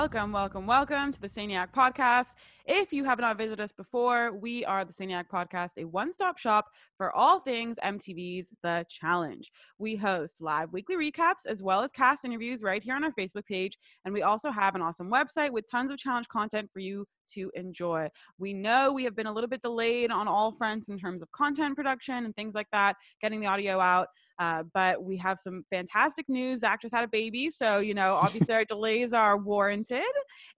Welcome, welcome, welcome to the Saniac Podcast. If you have not visited us before, we are the Saniac Podcast, a one stop shop for all things MTV's The Challenge. We host live weekly recaps as well as cast interviews right here on our Facebook page. And we also have an awesome website with tons of challenge content for you to enjoy. We know we have been a little bit delayed on all fronts in terms of content production and things like that, getting the audio out. Uh, but we have some fantastic news. Zach just had a baby. So, you know, obviously our delays are warranted.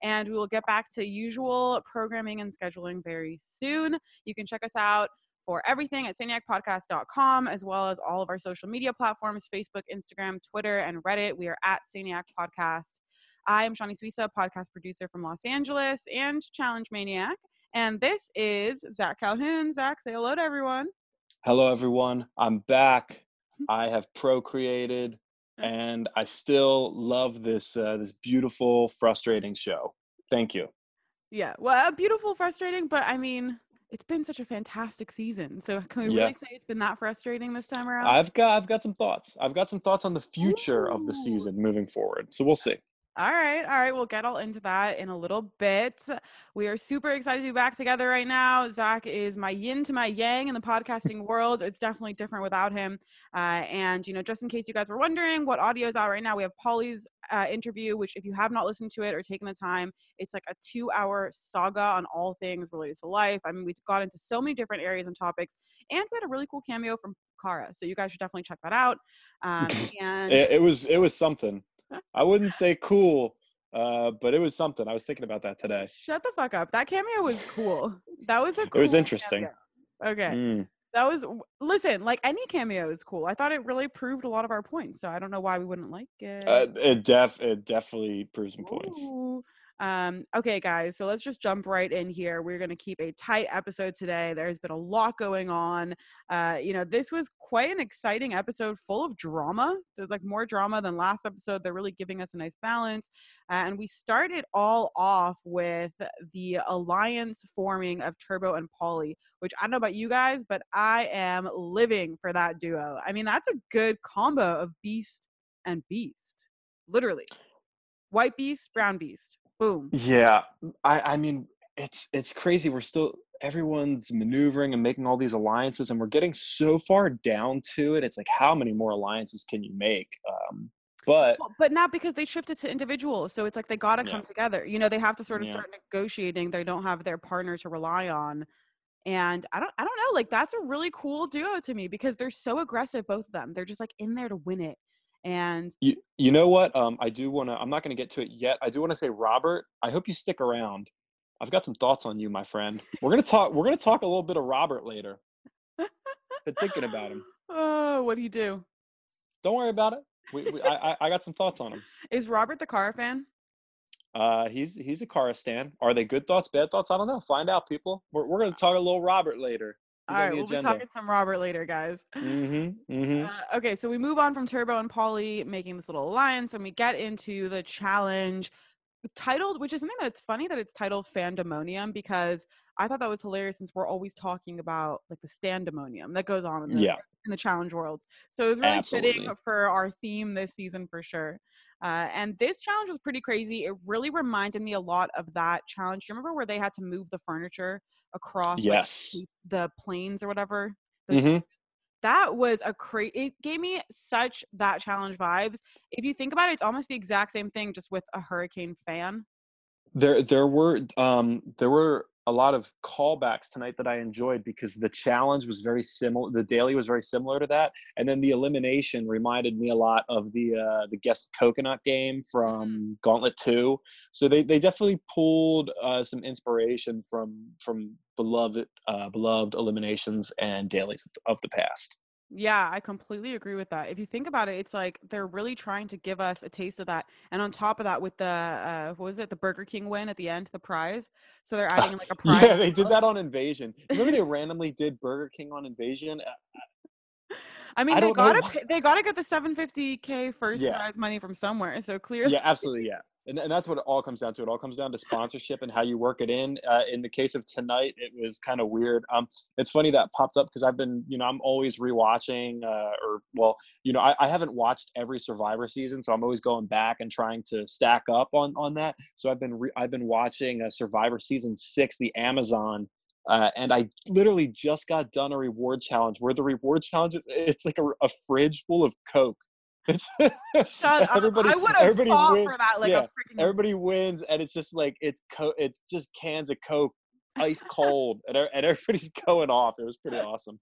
And we will get back to usual programming and scheduling very soon. You can check us out for everything at saniacpodcast.com, as well as all of our social media platforms Facebook, Instagram, Twitter, and Reddit. We are at Saniac Podcast. I am Shawnee Suisa, podcast producer from Los Angeles and Challenge Maniac. And this is Zach Calhoun. Zach, say hello to everyone. Hello, everyone. I'm back. I have procreated, and I still love this uh, this beautiful, frustrating show. Thank you. Yeah, well, beautiful, frustrating, but I mean, it's been such a fantastic season. So can we Yeah. really say it's been that frustrating this time around? I've got I've got some thoughts. I've got some thoughts on the future of the season moving forward. So we'll see. All right, all right. We'll get all into that in a little bit. We are super excited to be back together right now. Zach is my yin to my yang in the podcasting world. It's definitely different without him. Uh, and you know, just in case you guys were wondering what audio is out right now, we have Paulie's uh, interview, which if you have not listened to it or taken the time, it's like a two-hour saga on all things related to life. I mean, we got into so many different areas and topics, and we had a really cool cameo from Cara. So you guys should definitely check that out. Um, and It, it was it was something. I wouldn't say cool, uh, but it was something. I was thinking about that today. Shut the fuck up. That cameo was cool. That was a cool It was interesting. cameo. Okay. Mm. That was listen, like any cameo is cool. I thought it really proved a lot of our points. So I don't know why we wouldn't like it. Uh, it def it definitely proves some points. Um, okay, guys, so let's just jump right in here. We're going to keep a tight episode today. There's been a lot going on. Uh, you know, this was quite an exciting episode full of drama. There's like more drama than last episode. They're really giving us a nice balance. Uh, and we started all off with the alliance forming of Turbo and Paulie, which I don't know about you guys, but I am living for that duo. I mean, that's a good combo of Beast and Beast, literally. White Beast, Brown Beast. Boom. Yeah, I I mean it's it's crazy. We're still everyone's maneuvering and making all these alliances, and we're getting so far down to it. It's like how many more alliances can you make? Um, but Well, but not because they shifted to individuals. So it's like they got to Yeah. come together. You know, they have to sort of Yeah. start negotiating. They don't have their partner to rely on. And I don't I don't know, like that's a really cool duo to me because they're so aggressive both of them. They're just like in there to win it. And you you know what? Um, I do want to. I'm not going to get to it yet. I do want to say, Robert. I hope you stick around. I've got some thoughts on you, my friend. We're gonna talk. We're gonna talk a little bit of Robert later. Been thinking about him. Oh, what do you do? Don't worry about it. We, we, I, I I got some thoughts on him. Is Robert the Cara fan? Uh, he's he's a Cara stan. Are they good thoughts, bad thoughts? I don't know. Find out, people. We're we're gonna talk a little Robert later. All right, we'll be talking some Robert later, guys. Mm-hmm. Mm-hmm. Uh, okay, so we move on from Turbo and Paulie making this little alliance, and we get into the challenge titled, which is something that it's funny that it's titled Fandemonium because I thought that was hilarious since we're always talking about like the standemonium that goes on in the, Yeah. In the challenge world. So it was really fitting for our theme this season for sure. Uh, and this challenge was pretty crazy. It really reminded me a lot of that challenge. Do you remember where they had to move the furniture across Yes. the- the planes or whatever? Mm-hmm. that was a cra it gave me such that challenge vibes if you think about it it's almost the exact same thing just with a hurricane fan There there were um there were a lot of callbacks tonight that I enjoyed because the challenge was very similar. The daily was very similar to that, and then the elimination reminded me a lot of the uh, the guest coconut game from Gauntlet Two. So they, they definitely pulled uh, some inspiration from from beloved uh, beloved eliminations and dailies of the past. Yeah i completely agree with that if you think about it it's like they're really trying to give us a taste of that and on top of that with the uh what was it the burger king win at the end the prize so they're adding like a prize Yeah, they did that on Invasion. Remember they randomly did Burger King on Invasion? I mean I they gotta pay- they gotta get the 750k first Yeah. prize money from somewhere so clearly Yeah, absolutely. Yeah, and, and that's what it all comes down to. It all comes down to sponsorship and how you work it in. Uh, in the case of tonight, it was kind of weird. Um, it's funny that popped up because I've been, you know, I'm always rewatching, uh, or well, you know, I, I haven't watched every Survivor season, so I'm always going back and trying to stack up on on that. So I've been re- I've been watching uh, Survivor season six, the Amazon. Uh, and I literally just got done a reward challenge where the reward challenge is it's like a, a fridge full of Coke it's Shut everybody, up. I would have fought wins. for that like yeah, freaking... everybody wins and it's just like it's co- it's just cans of coke ice cold and, and everybody's going off it was pretty uh, awesome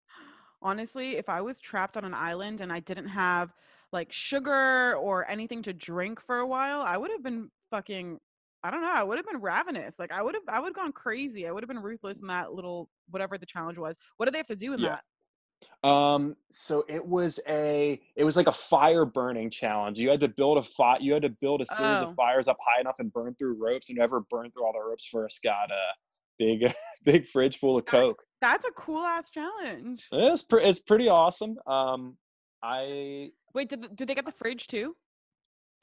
honestly if i was trapped on an island and i didn't have like sugar or anything to drink for a while i would have been fucking i don't know i would have been ravenous like i would have i would have gone crazy i would have been ruthless in that little whatever the challenge was what do they have to do in yeah. that um, so it was a it was like a fire burning challenge. You had to build a fire. You had to build a series oh. of fires up high enough and burn through ropes. And whoever burned through all the ropes first got a big big fridge full of Coke. That's, that's a cool ass challenge. It's pre- it's pretty awesome. Um, I wait. Did the, did they get the fridge too?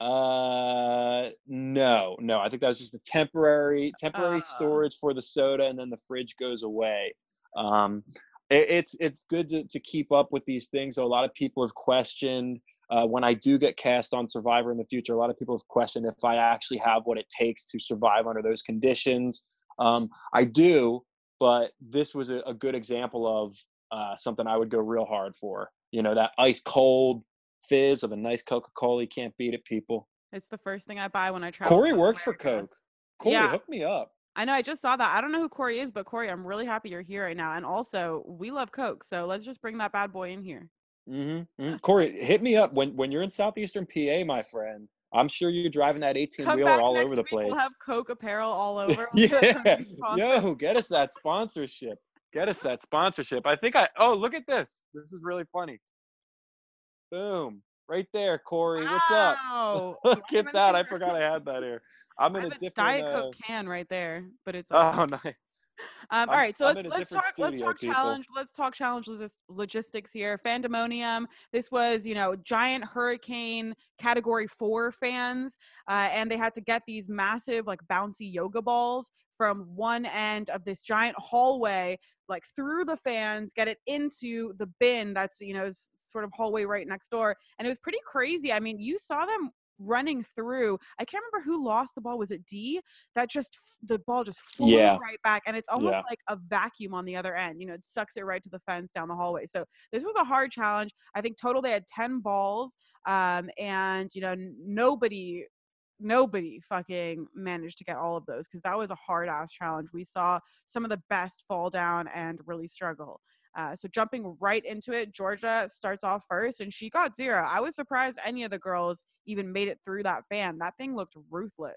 Uh, no, no. I think that was just a temporary temporary uh. storage for the soda, and then the fridge goes away. Um, it, it's it's good to, to keep up with these things. So a lot of people have questioned uh, when I do get cast on Survivor in the future. A lot of people have questioned if I actually have what it takes to survive under those conditions. Um, I do, but this was a, a good example of uh, something I would go real hard for. You know, that ice cold fizz of a nice Coca Cola. You can't beat it, people. It's the first thing I buy when I travel. Corey works America. for Coke. Corey, yeah. hook me up. I know I just saw that. I don't know who Corey is, but Corey, I'm really happy you're here right now. And also, we love Coke, so let's just bring that bad boy in here. Mm-hmm, mm-hmm. Corey, hit me up when when you're in southeastern PA, my friend. I'm sure you're driving that 18 wheeler all over the place. We'll have Coke apparel all over. yeah, yo, get us that sponsorship. Get us that sponsorship. I think I. Oh, look at this. This is really funny. Boom. Right there, Corey. What's up? Look at that. I forgot I had that here. I'm in a different Diet uh, Coke can right there, but it's oh nice. Um, all right, so I'm let's let's talk studio, let's talk people. challenge let's talk challenge logistics here. Fandemonium. This was you know giant hurricane category four fans, uh, and they had to get these massive like bouncy yoga balls from one end of this giant hallway like through the fans get it into the bin that's you know sort of hallway right next door and it was pretty crazy i mean you saw them running through. I can't remember who lost the ball. Was it D? That just the ball just flew yeah. right back, and it's almost yeah. like a vacuum on the other end. You know, it sucks it right to the fence down the hallway. So this was a hard challenge. I think total they had ten balls, um, and you know nobody nobody fucking managed to get all of those because that was a hard ass challenge. We saw some of the best fall down and really struggle. Uh, so jumping right into it, Georgia starts off first, and she got zero. I was surprised any of the girls even made it through that fan. That thing looked ruthless.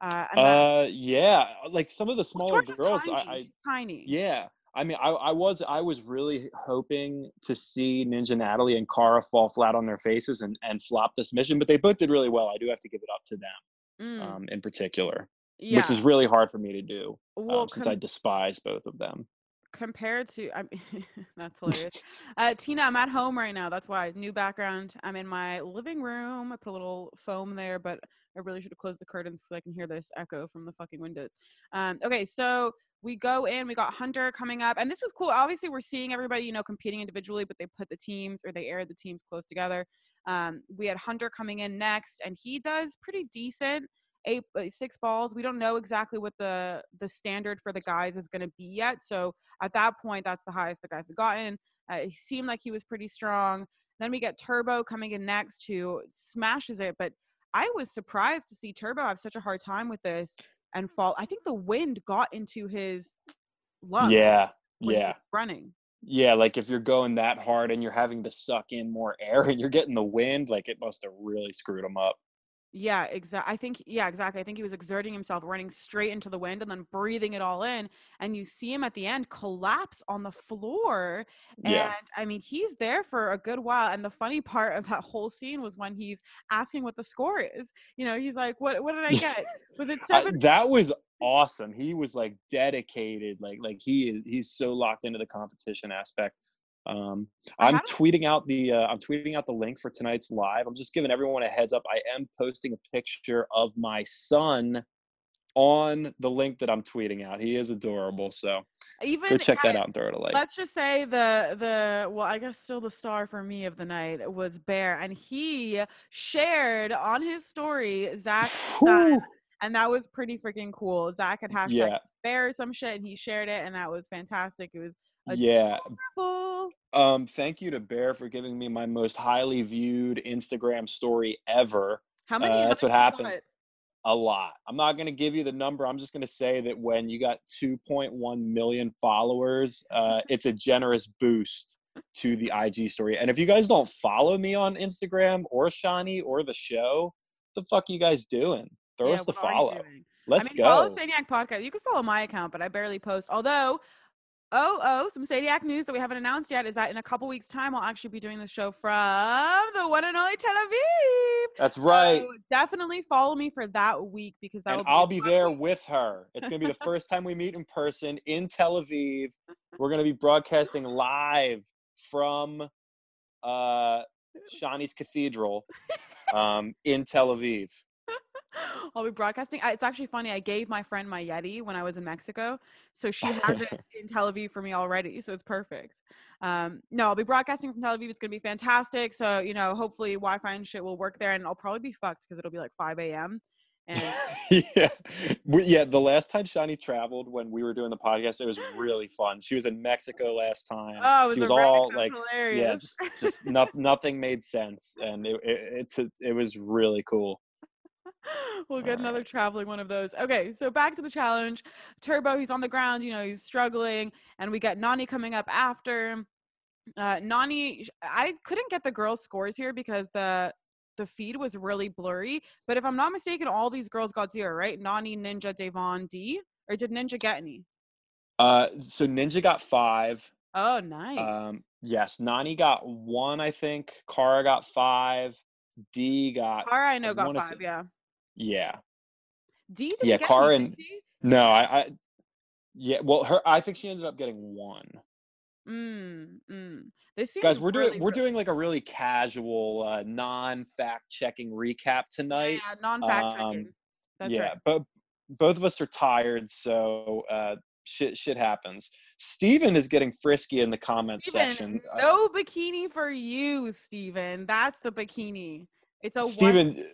Uh, uh yeah, like some of the smaller girls, tiny. I, I tiny. Yeah, I mean, I, I was I was really hoping to see Ninja Natalie and Cara fall flat on their faces and and flop this mission, but they both did really well. I do have to give it up to them, mm. um, in particular, yeah. which is really hard for me to do well, um, since com- I despise both of them compared to I mean, that's hilarious. Uh, Tina, I'm at home right now. That's why new background. I'm in my living room. I put a little foam there, but I really should have closed the curtains because I can hear this echo from the fucking windows. Um, okay, so we go in. We got Hunter coming up, and this was cool. Obviously, we're seeing everybody, you know, competing individually, but they put the teams or they aired the teams close together. Um, we had Hunter coming in next, and he does pretty decent eight six balls we don't know exactly what the the standard for the guys is going to be yet so at that point that's the highest the guys have gotten uh, he seemed like he was pretty strong then we get turbo coming in next who smashes it but i was surprised to see turbo have such a hard time with this and fall i think the wind got into his lungs yeah yeah. running. Yeah like if you're going that hard and you're having to suck in more air and you're getting the wind like it must have really screwed him up yeah, exactly. I think yeah, exactly. I think he was exerting himself, running straight into the wind and then breathing it all in. And you see him at the end collapse on the floor. Yeah. And I mean, he's there for a good while. And the funny part of that whole scene was when he's asking what the score is. You know, he's like, "What? What did I get? Was it seven? that was awesome. He was like dedicated. Like like he is. He's so locked into the competition aspect. Um, I'm tweeting out the uh, I'm tweeting out the link for tonight's live. I'm just giving everyone a heads up. I am posting a picture of my son on the link that I'm tweeting out. He is adorable, so Even go check that out and throw it a like. Let's just say the the well, I guess still the star for me of the night was Bear, and he shared on his story Zach's son, and that was pretty freaking cool. Zach had hashtag Yeah. Bear or some shit, and he shared it, and that was fantastic. It was Yeah. Um, thank you to Bear for giving me my most highly viewed Instagram story ever. How many? Uh, that's what happened. a lot. I'm not going to give you the number. I'm just going to say that when you got 2.1 million followers, uh, it's a generous boost to the IG story. And if you guys don't follow me on Instagram or Shawnee or the show, the fuck you guys doing? Throw Yeah, us the follow. Let's I mean, follow go. Saniac Podcast. You can follow my account, but I barely post. Although, oh, oh, some Saniac news that we haven't announced yet is that in a couple weeks' time, I'll actually be doing the show from the one and only Tel Aviv. That's right. So definitely follow me for that week because that and will be I'll be there week. with her. It's going to be the first time we meet in person in Tel Aviv. We're going to be broadcasting live from uh, Shawnee's Cathedral um, in Tel Aviv. I'll be broadcasting. It's actually funny. I gave my friend my Yeti when I was in Mexico, so she has it in Tel Aviv for me already. So it's perfect. Um, no, I'll be broadcasting from Tel Aviv. It's gonna be fantastic. So you know, hopefully Wi-Fi and shit will work there, and I'll probably be fucked because it'll be like 5 a.m. And yeah, we, yeah. The last time Shawnee traveled when we were doing the podcast, it was really fun. She was in Mexico last time. oh, it was, she was all like, was yeah, just just no, nothing made sense, and it, it it's a, it was really cool. we'll get another traveling one of those. Okay, so back to the challenge. Turbo, he's on the ground, you know, he's struggling, and we got Nany coming up after. Uh, Nany, I couldn't get the girls' scores here because the the feed was really blurry. But if I'm not mistaken, all these girls got zero, right? Nany, Ninja, Devin, D, or did Ninja get any? Uh, so Ninja got five. Oh, nice. Um, yes, Nany got one, I think. Cara got five. D got Cara, I know, I got five. say- Yeah. Yeah. D Yeah, any, and-? No, I, I yeah. Well, her I think she ended up getting one. Mm, mm. This seems Guys, we're doing really, we're doing like a really casual, uh, non-fact checking recap tonight. yeah, non-fact checking. um, That's yeah, right. but both of us are tired, so uh, shit shit happens. Steven is getting frisky in the comment section. Steven, Uh, no bikini for you, Steven. That's the bikini. It's a one- Steven,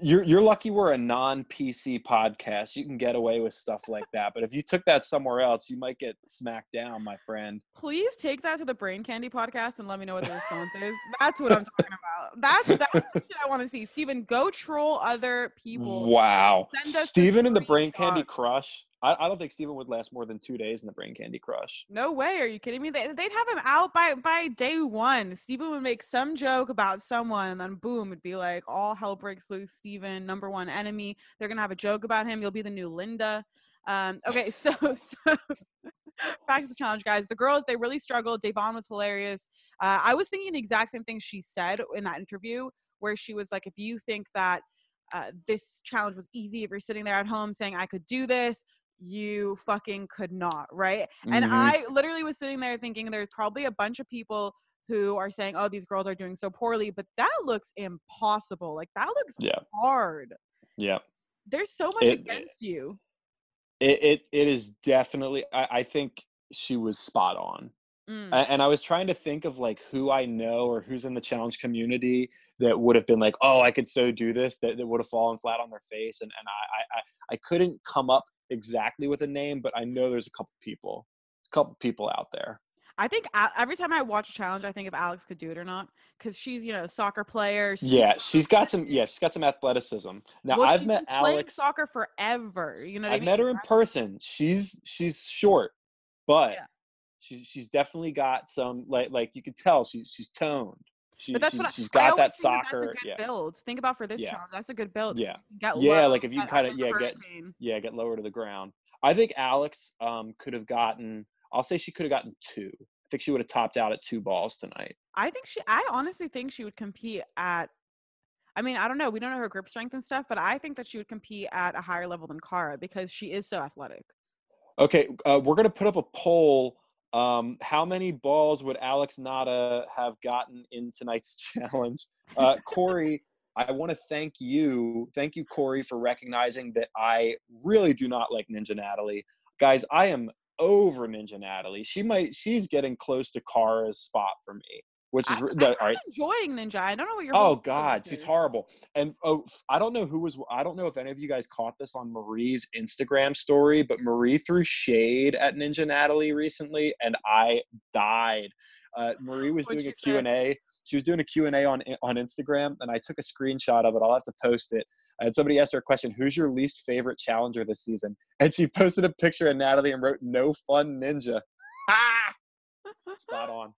you're you're lucky we're a non-PC podcast. You can get away with stuff like that. But if you took that somewhere else, you might get smacked down, my friend. Please take that to the Brain Candy podcast and let me know what the response is. That's what I'm talking about. That's that's the shit I want to see. Steven, go troll other people. Wow. Send us the Steven and the Brain Candy. Crush. I, I don't think Steven would last more than two days in the Brain Candy Crush. No way. Are you kidding me? They, they'd have him out by by day one. Steven would make some joke about someone, and then boom, it'd be like all hell breaks loose. Steven, number one enemy. They're gonna have a joke about him. You'll be the new Linda. Um, okay, so so back to the challenge, guys. The girls they really struggled. Devin was hilarious. Uh, I was thinking the exact same thing she said in that interview, where she was like, "If you think that." Uh, this challenge was easy if you're sitting there at home saying I could do this, you fucking could not, right? And Mhm. I literally was sitting there thinking there's probably a bunch of people who are saying, "Oh, these girls are doing so poorly," but that looks impossible. Like that looks Yeah. hard. Yeah. There's so much It- against you. It it, it is definitely I, I think she was spot on. Mm. And I was trying to think of like who I know or who's in the challenge community that would have been like, oh, I could so do this that, that would have fallen flat on their face. And and I I- I couldn't come up exactly with a name, but I know there's a couple people, a couple people out there. I think every time I watch a challenge, I think if Alex could do it or not, because she's you know a soccer player. Yeah, she's got some. Yeah, she's got some athleticism. Now Well, I've she's met been playing Alex. soccer forever. You know, what I I've mean? met her in person. She's she's short, but Yeah. she's she's definitely got some like like you could tell she's she's toned. She, But that's she's, what she's got that soccer. That's a good yeah, build. Think about for this Yeah. challenge. That's a good build. Yeah. Get Yeah, like if you kinda- yeah, get- yeah, get lower to the ground. I think Alex um could have gotten. I'll say she could have gotten two. I think she would have topped out at two balls tonight. I think she. I honestly think she would compete at. I mean, I don't know. We don't know her grip strength and stuff, but I think that she would compete at a higher level than Cara because she is so athletic. Okay, uh, we're gonna put up a poll Um, how many balls would Alex Nada have gotten in tonight's challenge? Uh, Corey, I want to thank you. Thank you, Corey, for recognizing that I really do not like Ninja Natalie. Guys, I am over Ninja Natalie. She might she's getting close to Cara's spot for me which is I, the, I'm all right. enjoying Ninja. I don't know what you're. Oh God, she's horrible. And oh, I don't know who was. I don't know if any of you guys caught this on Marie's Instagram story, but Marie threw shade at Ninja Natalie recently, and I died. Uh, Marie was What'd doing a Q and A. She was doing a Q and A on on Instagram, and I took a screenshot of it. I'll have to post it. And somebody asked her a question: "Who's your least favorite challenger this season?" And she posted a picture of Natalie and wrote, "No fun ninja." Spot on.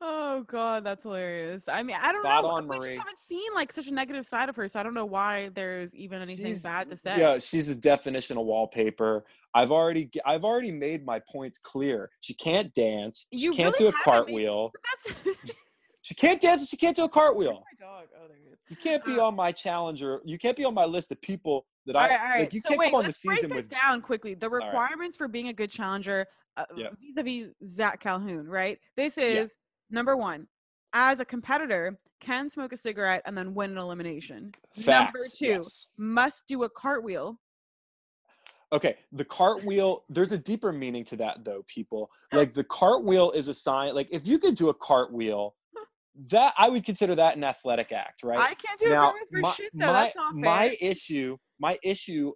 Oh god, that's hilarious. I mean, I don't Spot know. on, we just haven't seen like such a negative side of her, so I don't know why there's even anything She's- bad to say. Yeah, she's a definition of wallpaper. I've already I've already made my points clear. She can't dance. She You can't really do a made- cartwheel. She can't dance and she can't do a cartwheel. my dog. Oh, is. You can't be Uh, on my challenger. You can't be on my list of people that All I right, all right. like. You so can't wait, come on the let's break season with. down quickly. The right. requirements for being a good challenger uh, Yeah. vis-a-vis Zach Calhoun, right? This Yeah. Number one. As a competitor, can smoke a cigarette and then win an elimination. number two, yes. must do a cartwheel. Okay, the cartwheel, there's a deeper meaning to that though, people. Like the cartwheel is a sign, like if you could do a cartwheel, that I would consider that an athletic act, right? I can't do a now, cartwheel for my, shit though. my, That's not fair. my issue, my issue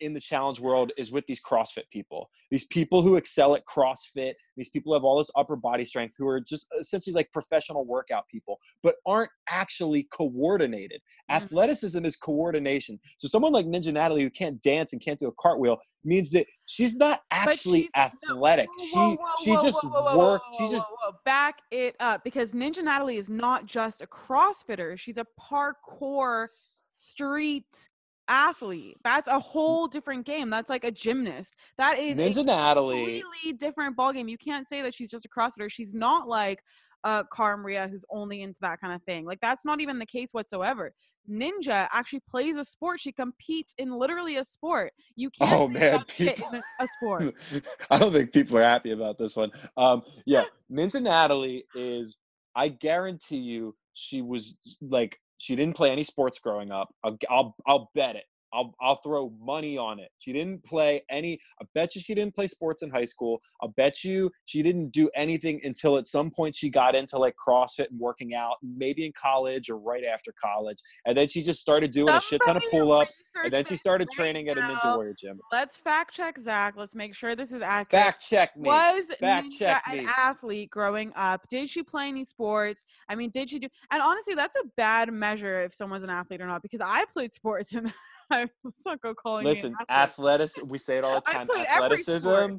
in the challenge world is with these CrossFit people. These people who excel at CrossFit, these people who have all this upper body strength who are just essentially like professional workout people, but aren't actually coordinated. Mhm. Athleticism is coordination. So someone like Ninja Natalie who can't dance and can't do a cartwheel means that she's not actually she's- no, athletic. Whoa, she whoa, whoa, she whoa, just whoa, whoa, whoa, work. whoa, She just back it up because Ninja Natalie is not just a CrossFitter; she's a parkour street athlete. That's a whole different game. That's like a gymnast. That is a Ninja Natalie. completely different ballgame. You can't say that she's just a CrossFitter. She's not like uh Cara Maria who's only into that kind of thing. Like that's not even the case whatsoever. Ninja actually plays a sport. She competes in literally a sport. You can't Oh, man, people- in a, a sport. I don't think people are happy about this one. Um, yeah, Ninja Natalie is. I guarantee you, she was like she didn't play any sports growing up. I'll I'll, I'll bet it. I'll I'll throw money on it. She didn't play any. I bet you she didn't play sports in high school. I bet you she didn't do anything until at some point she got into like CrossFit and working out, maybe in college or right after college, and then she just started doing a shit ton of pull-ups, and then she started right training at a Ninja. Warrior gym. Let's fact check Zach. Let's make sure this is accurate. Fact check me. was Fact Ninja check an me. athlete growing up? Did she play any sports? I mean, did she do? And honestly, that's a bad measure if someone's an athlete or not. Because I played sports and Let's not go calling Listen, athletics. We say it all the time. played every sport. Athleticism.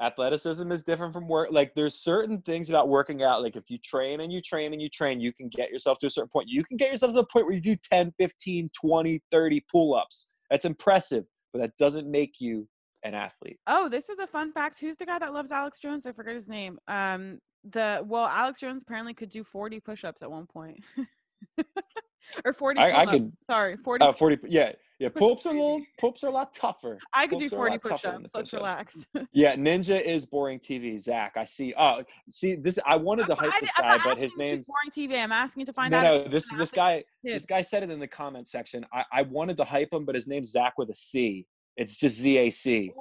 Athleticism is different from work. Like there's certain things about working out. Like if you train and you train and you train, you can get yourself to a certain point. You can get yourself to the point where you do 10, 15, 20, 30 pull-ups. That's impressive, but that doesn't make you an athlete. Oh, this is a fun fact. Who's the guy that loves Alex Jones? I forget his name. Um, the well, Alex Jones apparently could do 40 push-ups at one point. or 40 I- I could- Sorry, 40. Uh, 40 yeah. Yeah, pull-ups are a little pull-ups are a lot tougher. I could do pull-ups are 40 lot tougher than push-ups. Let's push-ups. relax. Yeah, Ninja is boring TV. Zach, I see. Oh, see this I wanted to hype I- this guy, but his name's boring TV. I'm asking to find no, out. no. This this guy this guy said it in the comment section. I, I wanted to hype him, but his name's Zach with a C. It's just Z A C.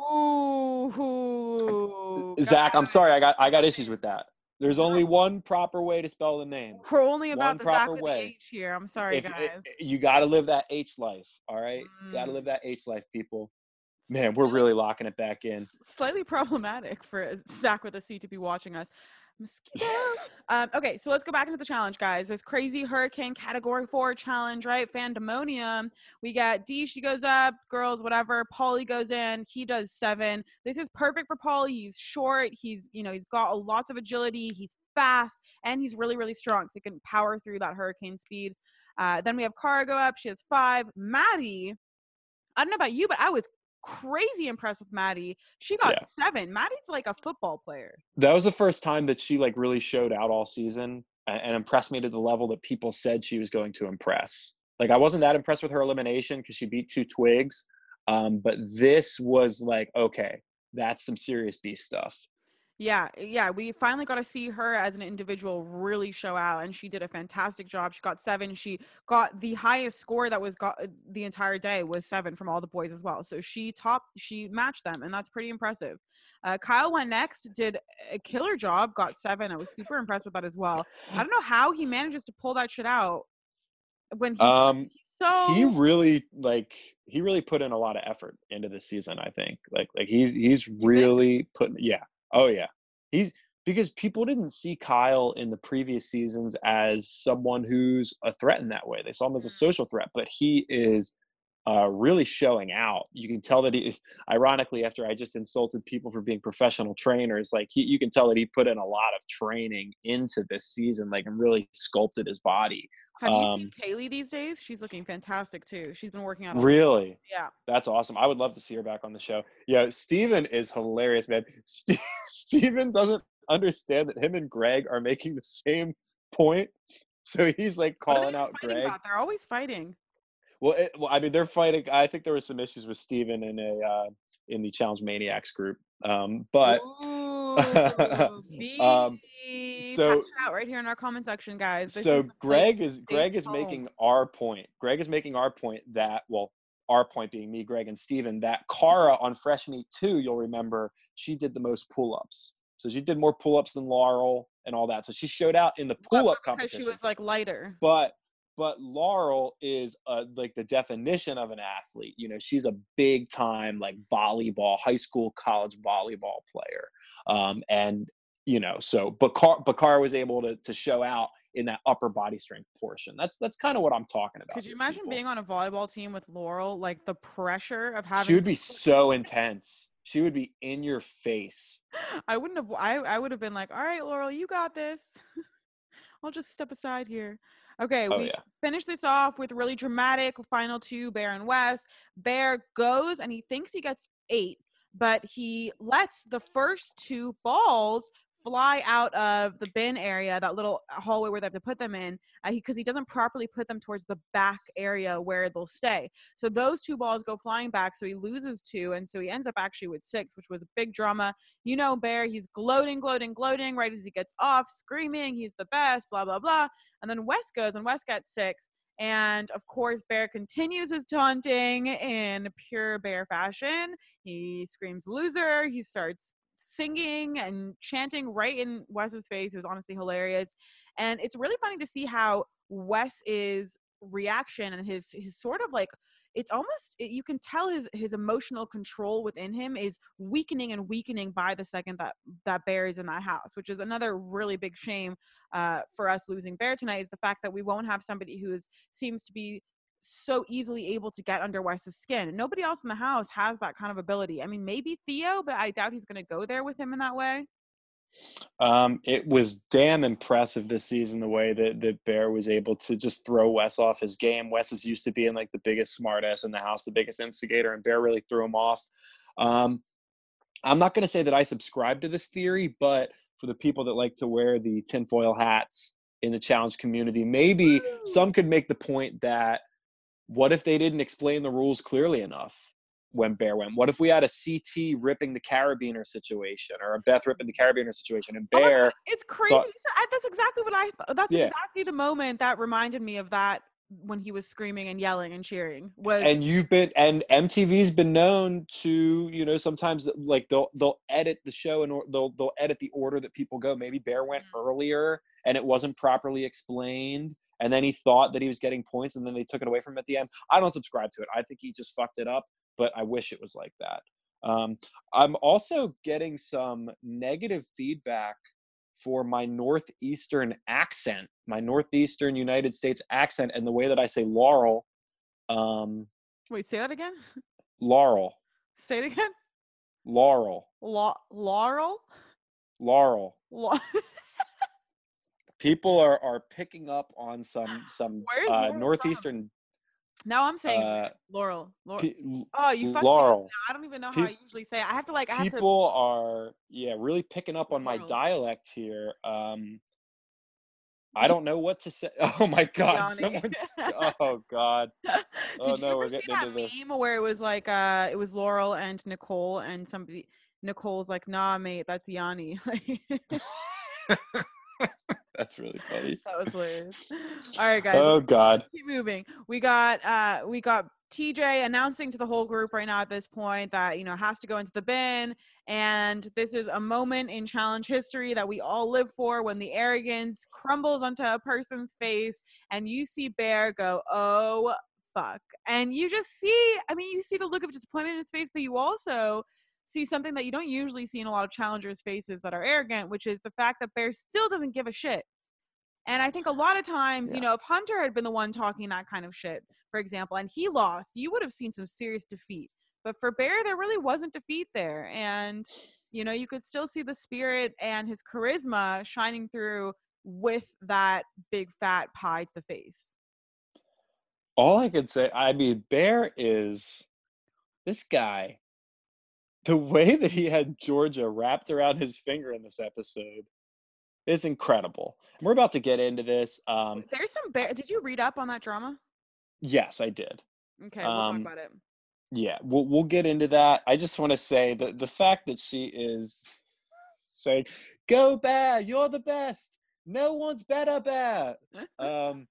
Ooh, Zach, I'm sorry, I got I got issues with that. There's only one proper way to spell the name. We're only one about the Zach proper way. the H here. I'm sorry, If- guys. i- you got to live that H life, all right? Got to Mm. live that H life, people. Man, we're really locking it back in. Slightly problematic for Zach with a C to be watching us. Mosquito. um, okay, so let's go back into the challenge, guys. This crazy hurricane category four challenge, right? Fandemonium. We got D, she goes up, girls, whatever. Paulie goes in, he does seven. This is perfect for Paulie. He's short, he's, you know, he's got lots of agility, he's fast, and he's really, really strong. So he can power through that hurricane speed. Uh, then we have Cara go up, she has five. Maddie, I don't know about you, but I was crazy impressed with Maddie. She got Yeah. seven. Maddie's like a football player. That was the first time that she like really showed out all season a- and impressed me to the level that people said she was going to impress. Like I wasn't that impressed with her elimination because she beat two twigs, um, but this was like okay, that's some serious beast stuff. Yeah, yeah, we finally got to see her as an individual really show out, and she did a fantastic job. She got seven. She got the highest score that was got uh, the entire day was seven from all the boys as well. So she top, she matched them, and that's pretty impressive. Uh, Kyle went next, did a killer job, got seven. I was super impressed with that as well. I don't know how he manages to pull that shit out when he's, Um, he's so he really like he really put in a lot of effort into this season i think like like he's he's really putting yeah oh yeah he's because people didn't see kyle in the previous seasons as someone who's a threat in that way they saw him as a Mm. social threat but he is uh, really showing out you can tell that he ironically after i just insulted people for being professional trainers like he, you can tell that he put in a lot of training into this season like and really sculpted his body Have you um, seen Kaylee these days? She's looking fantastic too. She's been working out. really Yeah. That's awesome. I would love to see her back on the show. Yeah, Steven is hilarious, man. Ste Steven doesn't understand that him and Greg are making the same point. So he's like calling out Greg. about? They're always fighting. Well, it, well, I mean, they're fighting. I think there was some issues with Steven in a uh, in the Challenge Maniacs group. Um, but Ooh, um, so- out right here in our comment section, guys. So Greg is Greg is home. making our point. Greg is making our point that well, our point being me, Greg, and Steven, that Cara on Fresh Meat 2, you'll remember, she did the most pull-ups. So she did more pull-ups than Laurel and all that. So she showed out in the pull-up but because competition. she was like lighter. but but Laurel is uh, like the definition of an athlete. You know, she's a big time like volleyball, high school, college volleyball player. Um, and you know, so Bakar Bakar was able to to show out in that upper body strength portion. That's that's kind of what I'm talking about. Could you imagine people. being on a volleyball team with Laurel? Like the pressure of having. She would be so intense. She would be in your face. I wouldn't have. I I would have been like, all right, Laurel, you got this. I'll just step aside here. Okay, Oh we yeah. finish this off with really dramatic final two Bear and Wes. Bear goes and he thinks he gets eight, but he lets the first two balls fly out of the bin area, that little uh, hallway where they have to put them in, uh, because he doesn't properly put them towards the back area where they'll stay. So those two balls go flying back, so he loses two, and so he ends up actually with six, which was a big drama. You know, Bear, he's gloating, gloating, gloating right as he gets off, screaming, he's the best, blah, blah, blah. And then Wes goes, and Wes gets six. And of course, Bear continues his taunting in pure Bear fashion. He screams loser. He starts singing and chanting right in Wes's face. It was honestly hilarious. And it's really funny to see how Wes is reaction and his his sort of like it's almost you can tell his his emotional control within him is weakening and weakening by the second that that bear is in that house which is another really big shame uh, for us losing bear tonight is the fact that we won't have somebody who seems to be so easily able to get under Wes's skin. Nobody else in the house has that kind of ability. I mean, maybe Theo, but I doubt he's going to go there with him in that way. Um, it was damn impressive this season the way that, that Bear was able to just throw Wes off his game. Wes is used to being like the biggest smartass in the house, the biggest instigator, and Bear really threw him off. Um, I'm not going to say that I subscribe to this theory, but for the people that like to wear the tinfoil hats in the challenge community, maybe some could make the point that what if they didn't explain the rules clearly enough? when Bear went? What if we had a CT ripping the carabiner situation or a Beth ripping the carabiner situation and Oh Bear? God, it's crazy. thought- You said- I- that's exactly what I. Th- that's Yeah. exactly the moment that reminded me of that when he was screaming and yelling and cheering. Was and you've been and MTV's been known to you know sometimes like they'll they'll edit the show and or they'll they'll edit the order that people go. Maybe Bear went Mm. earlier and it wasn't properly explained, and then he thought that he was getting points, and then they took it away from him at the end. I don't subscribe to it. I think he just fucked it up, but I wish it was like that. Um, I'm also getting some negative feedback for my northeastern accent, my northeastern United States accent, and the way that I say Laurel. Um, wait, say that again. Laurel, say it again. Laurel, La- Laurel. Laurel. La- People are are picking up on some some uh, northeastern. now I'm saying Uh, Laurel. Laurel. pe- oh, you fucked Laurel. I don't even know how I usually say. It. I have to like. I have to. People are yeah really picking up on my Laurel. dialect here. Um, I don't know what to say. Oh my god, someone's. Oh god. Did Oh, you no, ever we're see getting into this. meme where it was like uh it was Laurel and Nicole and somebody Nicole's like, "Nah, mate, that's Yanni." That's really funny. that was hilarious. All right, guys. Oh God. keep moving. We got uh we got TJ announcing to the whole group right now at this point that you know has to go into the bin and this is a moment in challenge history that we all live for when the arrogance crumbles onto a person's face and you see Bear go, "Oh fuck." And you just see I mean you see the look of disappointment in his face but you also see something that you don't usually see in a lot of challengers faces that are arrogant, which is the fact that Bear still doesn't give a shit. And I think a lot of times, Yeah. you know, if Hunter had been the one talking that kind of shit, for example, and he lost, you would have seen some serious defeat. But for Bear, there really wasn't defeat there. And, you know, you could still see the spirit and his charisma shining through with that big fat pie to the face. All I could say, I mean, Bear is this guy. The way that he had Georgia wrapped around his finger in this episode is incredible. We're about to get into this. Um, There's some Bear. Did you read up on that drama? yes, I did. Okay, we'll Um, talk about it. Yeah, we'll we'll get into that. I just want to say that the fact that she is saying, "Go Bear, you're the best. No one's better, Bear." Um,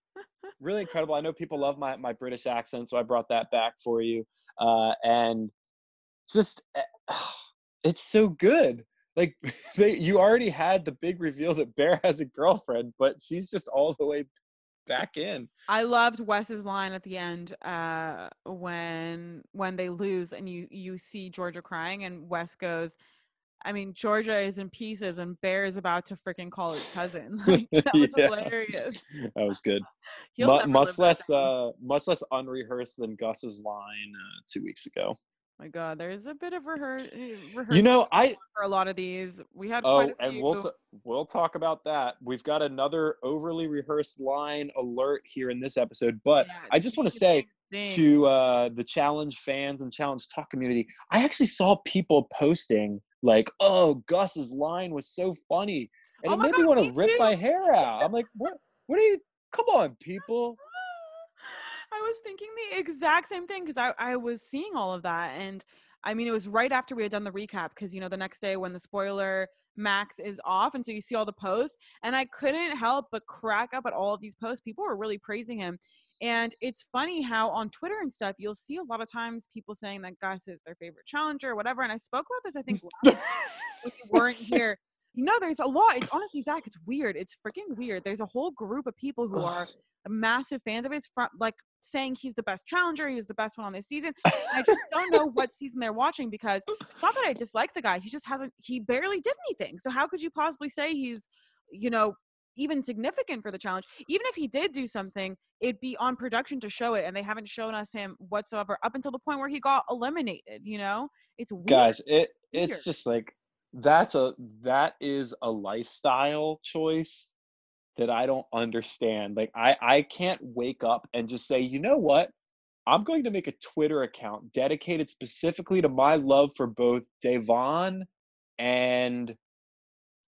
really incredible. I know people love my my British accent, so I brought that back for you. Uh, and just eh, it's so good. Like they, you already had the big reveal that Bear has a girlfriend, but she's just all the way back in. I loved Wes's line at the end uh, when when they lose and you you see Georgia crying and Wes goes, I mean Georgia is in pieces and Bear is about to freaking call his cousin. Like, that was Yeah. hilarious. That was good. Never much less uh much less unrehearsed than Gus's line uh, two weeks ago. My God, there's a bit of rehear- You know, I for a lot of these. We had oh, and we'll t- we'll talk about that. We've got another overly rehearsed line alert here in this episode, but Yeah, I just want to say to uh, the challenge fans and challenge talk community, I actually saw people posting like, "Oh, Gus's line was so funny," and Oh it made me want to rip my hair out. I'm like, "What? What are you? Come on, people!" Was thinking the exact same thing because I, I was seeing all of that. And I mean, it was right after we had done the recap because, you know, the next day when the spoiler max is off. And so you see all the posts. And I couldn't help but crack up at all of these posts. People were really praising him. And it's funny how on Twitter and stuff, you'll see a lot of times people saying that Gus is their favorite challenger or whatever. And I spoke about this, I think, when you weren't here. You know, there's a lot. It's honestly, Zach, it's weird. It's freaking weird. There's a whole group of people who are massive fans of his, from like saying he's the best challenger, he was the best one on this season. I just don't know what season they're watching because it's not that I dislike the guy. He just hasn't. He barely did anything. So how could you possibly say he's, you know, even significant for the challenge? Even if he did do something, it'd be on production to show it, and they haven't shown us him whatsoever up until the point where he got eliminated. You know, it's weird. guys it Weird. it's just like that's a that is a lifestyle choice that i don't understand like i i can't wake up and just say you know what? I'm going to make a twitter account dedicated specifically to my love for both devon and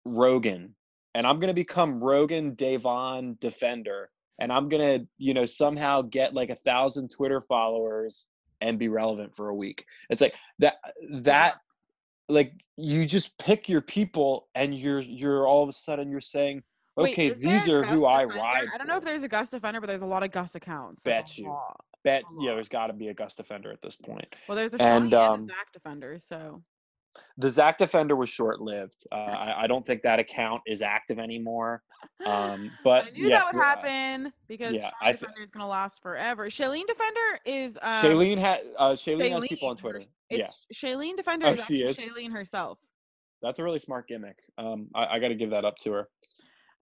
rogan and i'm going to become rogan devon defender and i'm going to you know somehow get like a thousand twitter followers and be relevant for a week. It's like that that like you just pick your people and you're you're all of a sudden you're saying okay there these are who i Defender? ride I don't know if there's a Gus defender, but there's a lot of Gus accounts. Bet you. lot. bet yeah there's got to be a gus defender at this point Well, there's a And, Shawnee and, um, a Zach defender, so the zach defender was short-lived uh, I, I don't think that account is active anymore um but I knew yes that would the- uh, happen because yeah, I th- defender is gonna last forever. Shailene defender is um, Shailene had uh Shailene has people on Twitter. hers- Yeah, It's Shailene defender Oh, is she is? Shailene herself. that's a really smart gimmick. Um, I, I got to give that up to her.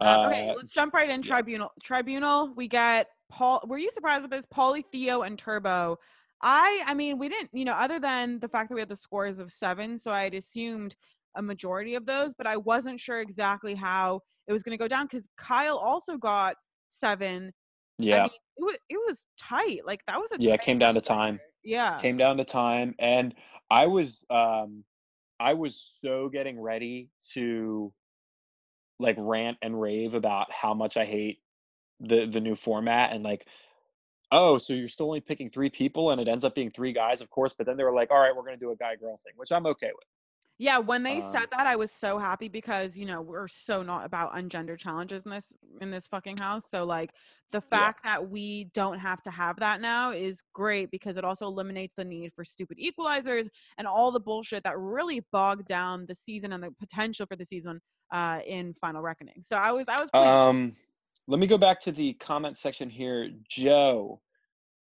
Uh, okay, let's jump right in. yeah. Tribunal. Tribunal. We got Paul. Were you surprised with this? Paulie, Theo, and Turbo. I. I mean, we didn't. You know, other than the fact that we had the scores of seven, so I had assumed a majority of those, but I wasn't sure exactly how it was going to go down because Kyle also got seven. yeah, I mean, it was it was tight. Like that was a Yeah, it came down to time. Yeah. came down to time, and I was um, I was so getting ready to like rant and rave about how much I hate the the new format and like oh so you're still only picking three people and it ends up being three guys of course but then they were like all right we're going to do a guy girl thing which i'm okay with Yeah, when they Um, said that, I was so happy because you know we're so not about ungendered challenges in this in this fucking house. So like the Yeah. fact that we don't have to have that now is great because it also eliminates the need for stupid equalizers and all the bullshit that really bogged down the season and the potential for the season uh, in Final Reckoning. So I was I was. Um, let me go back to the comment section here. Joe,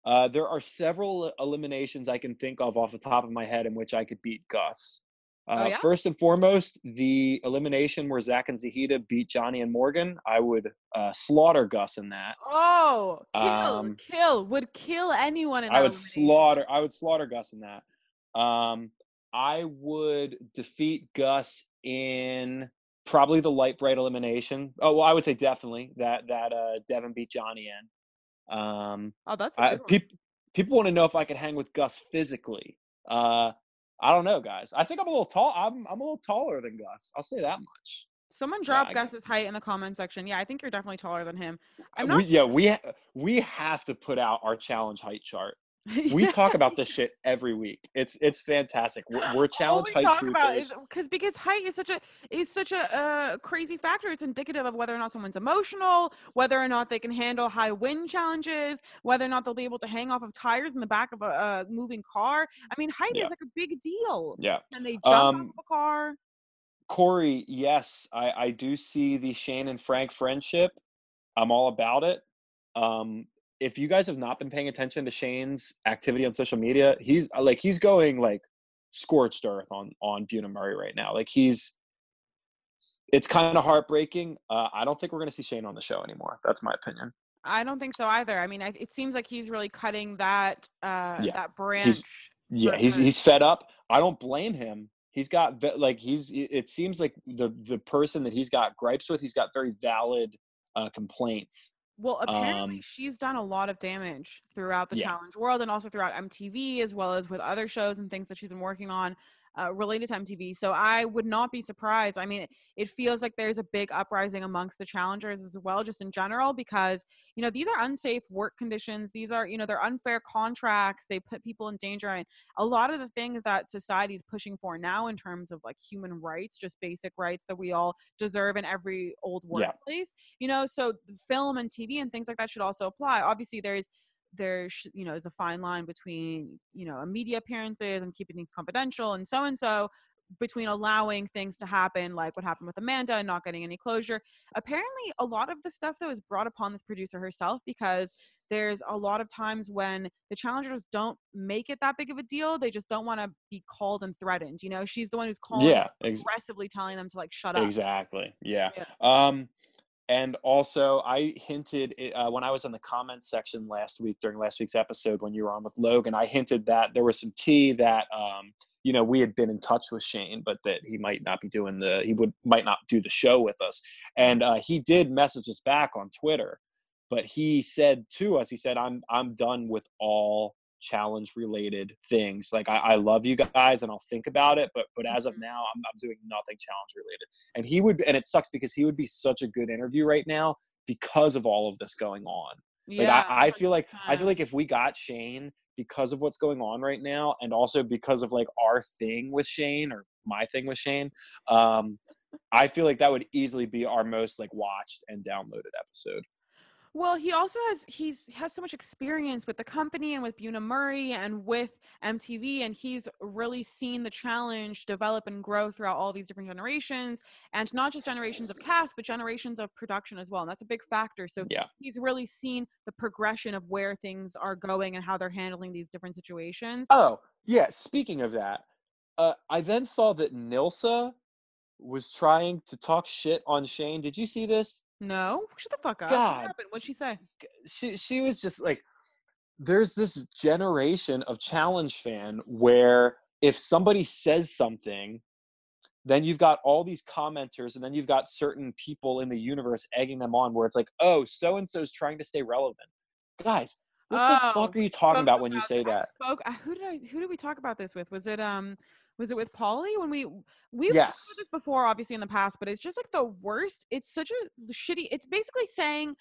uh, there are several eliminations I can think of off the top of my head in which I could beat Gus. Uh, Oh, yeah? First and foremost, the elimination where Zach and Zahida beat Johnny and Morgan. I would uh, slaughter Gus in that. oh, kill, um, kill would kill anyone in that I would slaughter. I would slaughter Gus in that. Um, I would defeat Gus in probably the light bright elimination. Oh, well, I would say definitely that that uh, Devin beat Johnny in. Um, Oh, that's I, good one. peop, people want to know if I could hang with Gus physically. Uh, I don't know, guys. I think I'm a little tall. I'm I'm a little taller than Gus. I'll say that much. Someone Yeah, drop I- Gus's height in the comment section. Yeah, I think you're definitely taller than him. I'm Uh, we, not. yeah, we ha- we have to put out our challenge height chart. We talk about this shit every week. It's it's fantastic. We're, we're all challenge we height talk about is because because height is such a is such a uh, crazy factor. It's indicative of whether or not someone's emotional, whether or not they can handle high wind challenges, whether or not they'll be able to hang off of tires in the back of a, uh moving car. I mean, height Yeah. is like a big deal. yeah. And they jump Um, of a car. Corey, yes, I, I do see the Shane and Frank friendship. I'm all about it. Um, if you guys have not been paying attention to Shane's activity on social media, he's uh, like he's going like scorched earth on on Bunim-Murray right now. Like he's it's kind of heartbreaking. Uh, I don't think we're gonna see Shane on the show anymore. That's my opinion. I don't think so either. I mean, I, it seems like he's really cutting that uh Yeah, that branch. Yeah, he's he's fed up. I don't blame him. He's got like he's. It it seems like the the person that he's got gripes with, he's got very valid uh, complaints. Well, apparently Um, she's done a lot of damage throughout the Yeah. challenge world and also throughout MTV, as well as with other shows and things that she's been working on uh, related to MTV. So I would not be surprised. I mean, it, it feels like there's a big uprising amongst the challengers as well, just in general, because you know these are unsafe work conditions. These are you know they're unfair contracts. They put people in danger. And a lot of the things that society is pushing for now in terms of like human rights, just basic rights that we all deserve in every old Yeah. workplace you know so film and tv and things like that should also apply obviously there's there sh- you know is a fine line between you know media appearances and keeping things confidential and so and so between allowing things to happen like what happened with amanda and not getting any closure apparently a lot of the stuff though is brought upon this producer herself because there's a lot of times when the challengers don't make it that big of a deal they just don't want to be called and threatened you know she's the one who's calling Yeah, ex- aggressively telling them to like shut up exactly. Yeah. Yeah. Um, and also, I hinted uh, when I was in the comments section last week during last week's episode when you were on with Logan, I hinted that there was some tea that um, you know we had been in touch with Shane, but that he might not be doing the he would might not do the show with us. And uh, he did message us back on Twitter, but he said to us, he said, "I'm I'm done with all." Challenge related things. Like I, I love you guys and i'll think about it but but as of Mhm. now I'm, I'm doing nothing challenge related. And he would and it sucks because he would be such a good interview right now because of all of this going on. Like I, I feel like i feel like if we got shane because of what's going on right now and also because of like our thing with shane or my thing with shane um i feel like that would easily be our most like watched and downloaded episode Well, he also has he's he has so much experience with the company and with Bunim-Murray and with MTV, and he's really seen the challenge develop and grow throughout all these different generations, and not just generations of cast, but generations of production as well. And that's a big factor. So yeah he's really seen the progression of where things are going and how they're handling these different situations. Oh, yeah. Speaking of that, uh, I then saw that Nilsa was trying to talk shit on Shane. Did you see this? No, shut the fuck up. God. What happened? What'd she say? She she was just like, there's this generation of challenge fan where if somebody says something, then you've got all these commenters, and then you've got certain people in the universe egging them on, where it's like, oh, so and so's trying to stay relevant. Guys, what the Oh, fuck are you talking about when you say I that? spoke. Who did I? Who did we talk about this with? Was it um? Was it with Paulie when we we've talked Yes. about this before, obviously in the past, but it's just like the worst. It's such a shitty. It's basically saying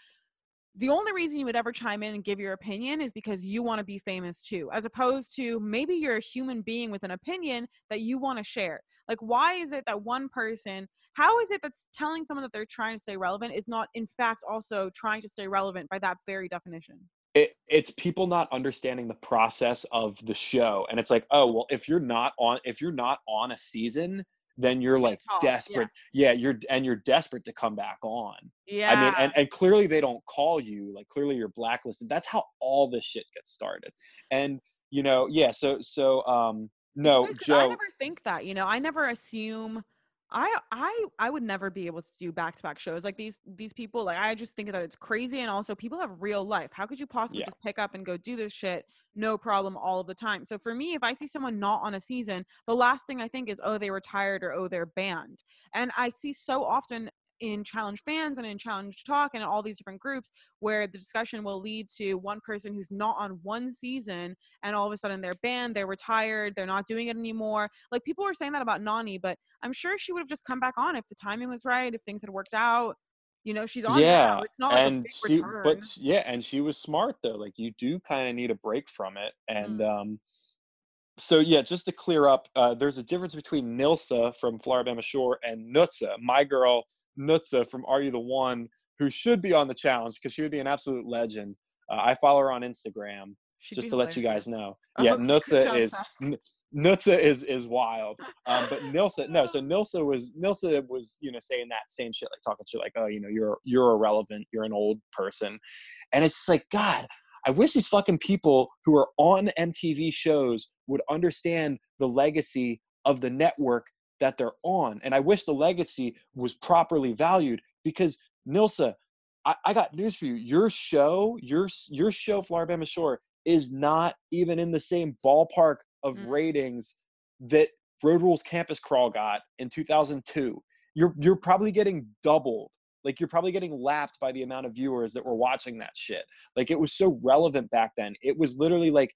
the only reason you would ever chime in and give your opinion is because you want to be famous too, as opposed to maybe you're a human being with an opinion that you want to share. Like, why is it that one person, how is it that's telling someone that they're trying to stay relevant is not, in fact, also trying to stay relevant by that very definition? It, it's people not understanding the process of the show and it's like oh well if you're not on if you're not on a season then you're like desperate yeah. you're and you're desperate to come back on Yeah. i mean and, and clearly they don't call you like clearly you're blacklisted that's how all this shit gets started and you know yeah so so um no 'cause I never think that, you know, I never assume I I I would never be able to do back to back shows like these these people like I just think that it's crazy and also people have real life. How could you possibly Yeah. just pick up and go do this shit no problem all of the time? So for me, if I see someone not on a season, the last thing I think is oh they retired or oh they're banned. And I see so often in challenge fans and in challenge talk and all these different groups where the discussion will lead to one person who's not on one season and all of a sudden they're banned, they're retired, they're not doing it anymore. Like people were saying that about Nany, but I'm sure she would have just come back on if the timing was right, if things had worked out. You know, she's on yeah now. It's not like and big she return. but yeah and she was smart though like you do kind of need a break from it and Mm. um so yeah just to clear up uh there's a difference between nilsa from floribama shore and nutsa my girl nutsa from are you the one who should be on the challenge because she would be an absolute legend uh, i follow her on instagram She'd just to let you guys know yeah good nutsa is. N- nutsa is is wild um, but Nilsa, no. So Nilsa was Nilsa was you know saying that same shit, like talking shit, like oh you know you're you're irrelevant, you're an old person, and it's just like God. I wish these fucking people who are on MTV shows would understand the legacy of the network that they're on, and I wish the legacy was properly valued because Nilsa, I, I got news for you. Your show, your your show, Floribama Shore, is not even in the same ballpark of Mm. ratings that Road Rules Campus Crawl got in 2002. You're you're probably getting doubled. Like you're probably getting lapped by the amount of viewers that were watching that shit. Like it was so relevant back then. It was literally like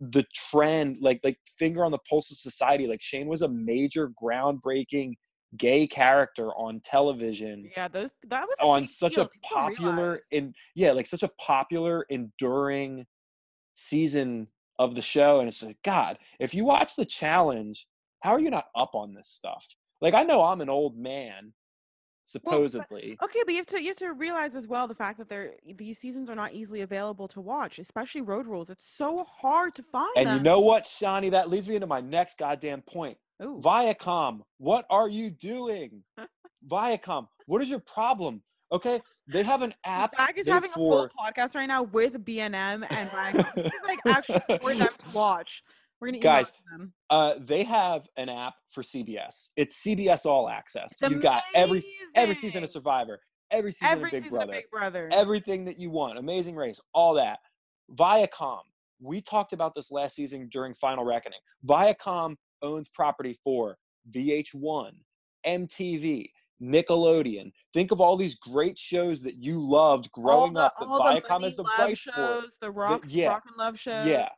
the trend, like like finger on the pulse of society. Like Shane was a major groundbreaking gay character on television Yeah, those that was on such deal. a People popular in yeah like such a popular enduring season of the show and it's like god if you watch the challenge how are you not up on this stuff like i know i'm an old man supposedly Okay, but you have to you have to realize as well the fact that they're these seasons are not easily available to watch, especially Road Rules. It's so hard to find and them. you know what shawnee that leads me into my next goddamn point Ooh. viacom what are you doing viacom what is your problem okay they have an app Zach is having a full podcast right now with BNM and Viacom. This is like actually for them to watch. We're gonna Guys, them. Uh, they have an app for CBS. It's CBS All Access. It's You've got every every season of Survivor, every season every of Big season Brother, of Big Brother. everything that you want, Amazing Race, all that. Viacom. We talked about this last season during Final Reckoning. Viacom owns property for VH1, MTV, Nickelodeon. Think of all these great shows that you loved all growing the, up that all Viacom money is the price for. shows, the rock, yeah, rock and love shows. Yeah.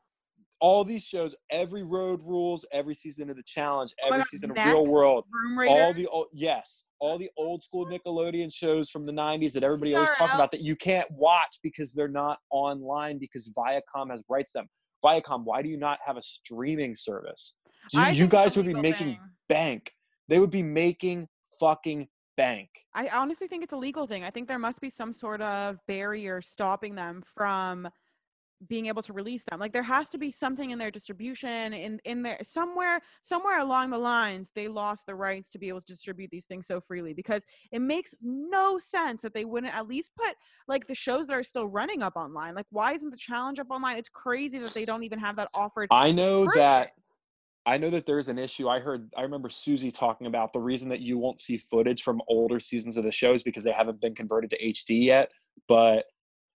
All these shows, every road rules, every season of the challenge, Oh every God, season of real world, all the old yes, all the old school Nickelodeon shows from the 90s that everybody always talks about that you can't watch because they're not online because Viacom has rights to them. Viacom, why do you not have a streaming service? You, you think it's a guys would be making thing. bank. They would be making fucking bank. I honestly think it's a legal thing. I think there must be some sort of barrier stopping them from being able to release them. Like there has to be something in their distribution in in there somewhere somewhere along the lines they lost the rights to be able to distribute these things so freely because it makes no sense that they wouldn't at least put like the shows that are still running up online. Like why isn't the challenge up online? It's crazy that they don't even have that offered. I know version. that I know that there's an issue. I heard I remember Susie talking about the reason that you won't see footage from older seasons of the shows because they haven't been converted to HD yet. But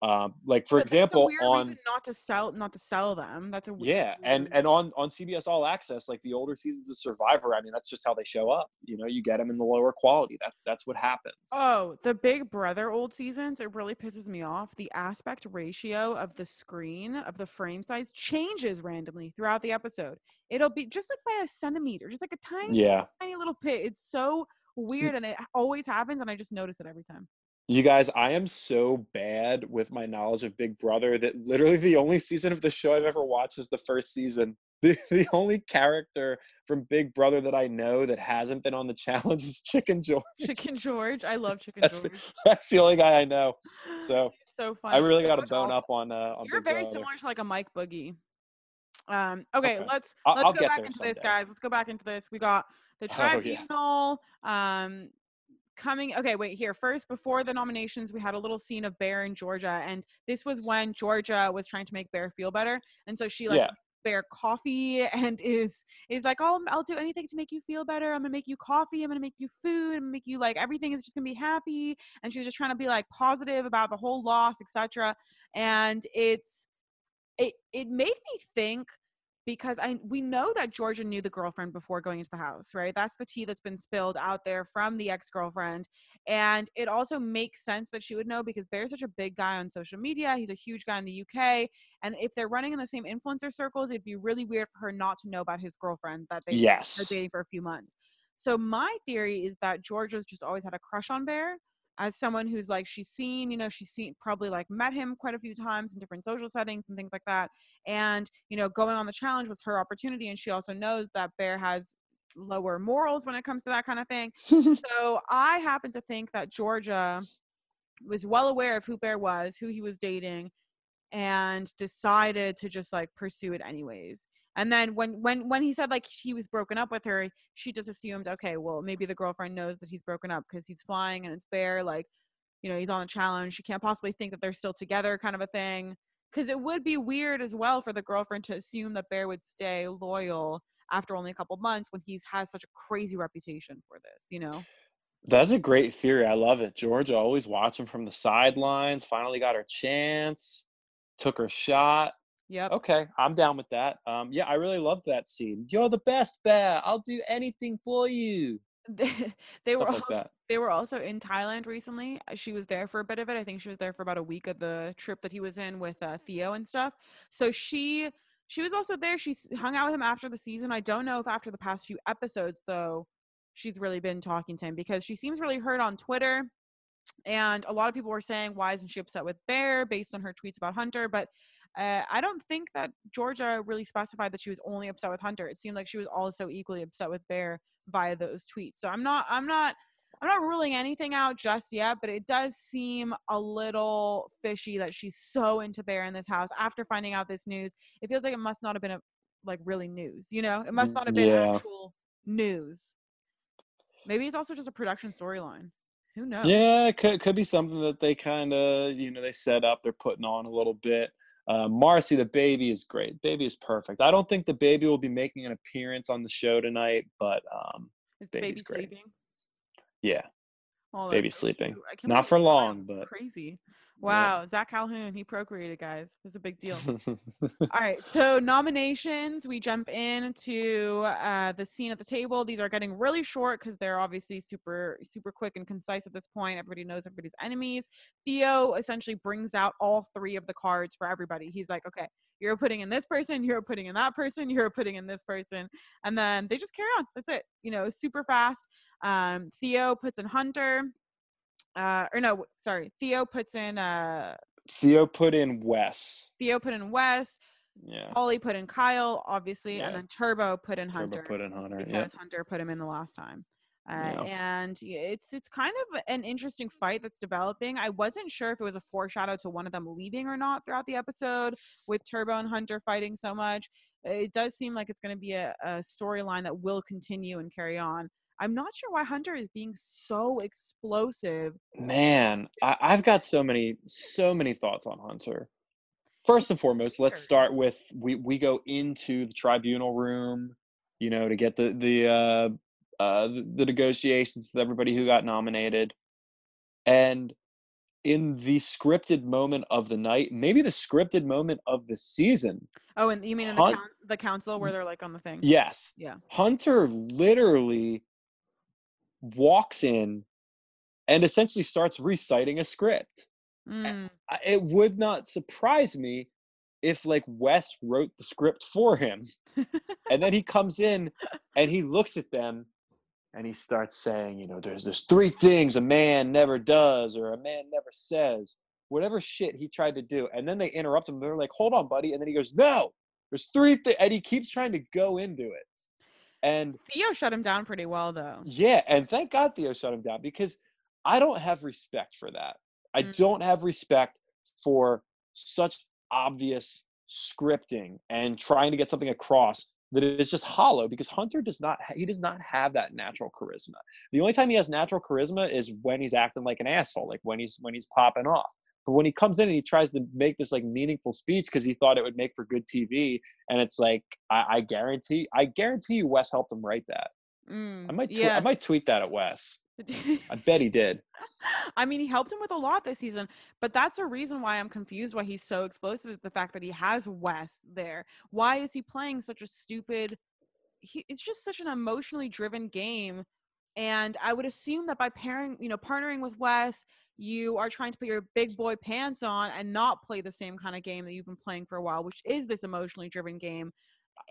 um, like for But example, on not to sell not to sell them. That's a weird yeah, and reason. and on on CBS All Access, like the older seasons of Survivor, I mean that's just how they show up. You know, you get them in the lower quality. That's that's what happens. Oh, the Big Brother old seasons, it really pisses me off. The aspect ratio of the screen, of the frame size, changes randomly throughout the episode. It'll be just like by a centimeter, just like a tiny, yeah, tiny little pit. It's so weird and it always happens, and I just notice it every time. You guys, I am so bad with my knowledge of Big Brother that literally the only season of the show I've ever watched is the first season. The, the only character from Big Brother that I know that hasn't been on the challenge is Chicken George. Chicken George. I love Chicken That's, George. that's the only guy I know. So so funny. I really got to bone up on uh on You're Big very Brother. similar to like a Mike Boogie. Um, okay, Okay. let's I'll- let's I'll go get back into this, guys. Let's go back into this. We got the Oh, yeah. tribunal. Um, coming. Okay, wait here. First, before the nominations, we had a little scene of Bear in Georgia, and this was when Georgia was trying to make Bear feel better, and so she like Yeah. Bear coffee and is is like, oh, I'll do anything to make you feel better. I'm gonna make you coffee. I'm gonna make you food. I'm gonna make you like everything is just gonna be happy. And she's just trying to be like positive about the whole loss, etc. And it's it it made me think because I we know that Georgia knew the girlfriend before going into the house, right? That's the tea that's been spilled out there from the ex-girlfriend. And it also makes sense that she would know because Bear's such a big guy on social media. He's a huge guy in the UK. And if they're running in the same influencer circles, it'd be really weird for her not to know about his girlfriend that they Yes. are dating for a few months. So my theory is that Georgia's just always had a crush on Bear as someone who's like she's seen, you know, she's seen probably like met him quite a few times in different social settings and things like that. And, you know, going on the challenge was her opportunity and she also knows that Bear has lower morals when it comes to that kind of thing. so I happen to think that Georgia was well aware of who Bear was, who he was dating, and decided to just like pursue it anyways. And then when when when he said like he was broken up with her, she just assumed, okay, well maybe the girlfriend knows that he's broken up because he's flying and it's Bear, like, you know, he's on a challenge. She can't possibly think that they're still together, kind of a thing. Because it would be weird as well for the girlfriend to assume that Bear would stay loyal after only a couple months when he's has such a crazy reputation for this, you know? That's a great theory. I love it. Georgia always watching from the sidelines. Finally got her chance. Took her shot. Yep. Okay, I'm down with that. Um, yeah, I really loved that scene. You're the best, Bear. I'll do anything for you. they, were Stuff like also, that. they were also in Thailand recently. Uh, She was there for a bit of it. I think she was there for about a week of the trip that he was in with uh, Theo and stuff. So she she was also there. She hung out with him after the season. I don't know if after the past few episodes though, she's really been talking to him because she seems really hurt on Twitter. And a lot of people were saying, why isn't she upset with Bear based on her tweets about Hunter? But uh, I don't think that Georgia really specified that she was only upset with Hunter. It seemed like she was also equally upset with Bear via those tweets. So I'm not, I'm not, I'm not ruling anything out just yet, but it does seem a little fishy that she's so into Bear in this house after finding out this news. It feels like it must not have been a like really news, you know? It must Mm, not have been yeah. actual news. Maybe it's also just a production storyline. Who knows? Yeah, it could could be something that they kind of you know they set up. They're putting on a little bit. Uh, Marcy, the baby is great. Baby is perfect. I don't think the baby will be making an appearance on the show tonight, but um, Is baby's baby great. sleeping? yeah, Oh, baby's sleeping. can't for long, but crazy. Yeah. Wow, Zach Calhoun, he procreated, guys. It's a big deal. All right, so nominations. We jump into uh, the scene at the table. These are getting really short because they're obviously super, super quick and concise at this point. Everybody knows everybody's enemies. Theo essentially brings out all three of the cards for everybody. He's like, okay, you're putting in this person, you're putting in that person, you're putting in this person, and then they just carry on. That's it. You know, super fast. Um, Theo puts in Hunter. Uh, or no, sorry. Theo puts in uh, Theo put in Wes. Theo put in Wes. Yeah, Holly put in Kyle, obviously, Yeah. and then Turbo put in Hunter. Turbo Hunter put in Hunter. because Yeah, Hunter put him in the last time. Uh, Yeah. And it's it's kind of an interesting fight that's developing. I wasn't sure if it was a foreshadow to one of them leaving or not throughout the episode with Turbo and Hunter fighting so much. It does seem like it's going to be a, a storyline that will continue and carry on. I'm not sure why Hunter is being so explosive. man, I, I've got so many so many thoughts on Hunter. First and foremost, let's start with we we go into the tribunal room, you know, to get the the uh, uh, the, the negotiations with everybody who got nominated, and in the scripted moment of the night, maybe the scripted moment of the season. Oh, and you mean in the, Hun- coun the council where they're like on the thing? Yes, Yeah. Hunter literally walks in and essentially starts reciting a script. Mm. It would not surprise me if like Wes wrote the script for him. and then he comes in and he looks at them and he starts saying, you know, there's there's three things a man never does or a man never says, whatever shit he tried to do, and then they interrupt him. They're like, "Hold on, buddy," and then he goes, "No, there's three things," and he keeps trying to go into it. And Theo shut him down pretty well, though. yeah, and thank God Theo shut him down because I don't have respect for that. I Mm. don't have respect for such obvious scripting and trying to get something across that is just hollow because Hunter does not he does not have that natural charisma. The only time he has natural charisma is when he's acting like an asshole, like when he's when he's popping off. But when he comes in and he tries to make this like meaningful speech because he thought it would make for good TV, and it's like I, I guarantee I guarantee you Wes helped him write that. Mm, I might tw- yeah. I might tweet that at Wes. I bet he did. I mean, he helped him with a lot this season, but that's a reason why I'm confused why he's so explosive is the fact that he has Wes there. Why is he playing such a stupid he it's just such an emotionally driven game. And I would assume that by pairing, you know, partnering with Wes, you are trying to put your big boy pants on and not play the same kind of game that you've been playing for a while, which is this emotionally driven game.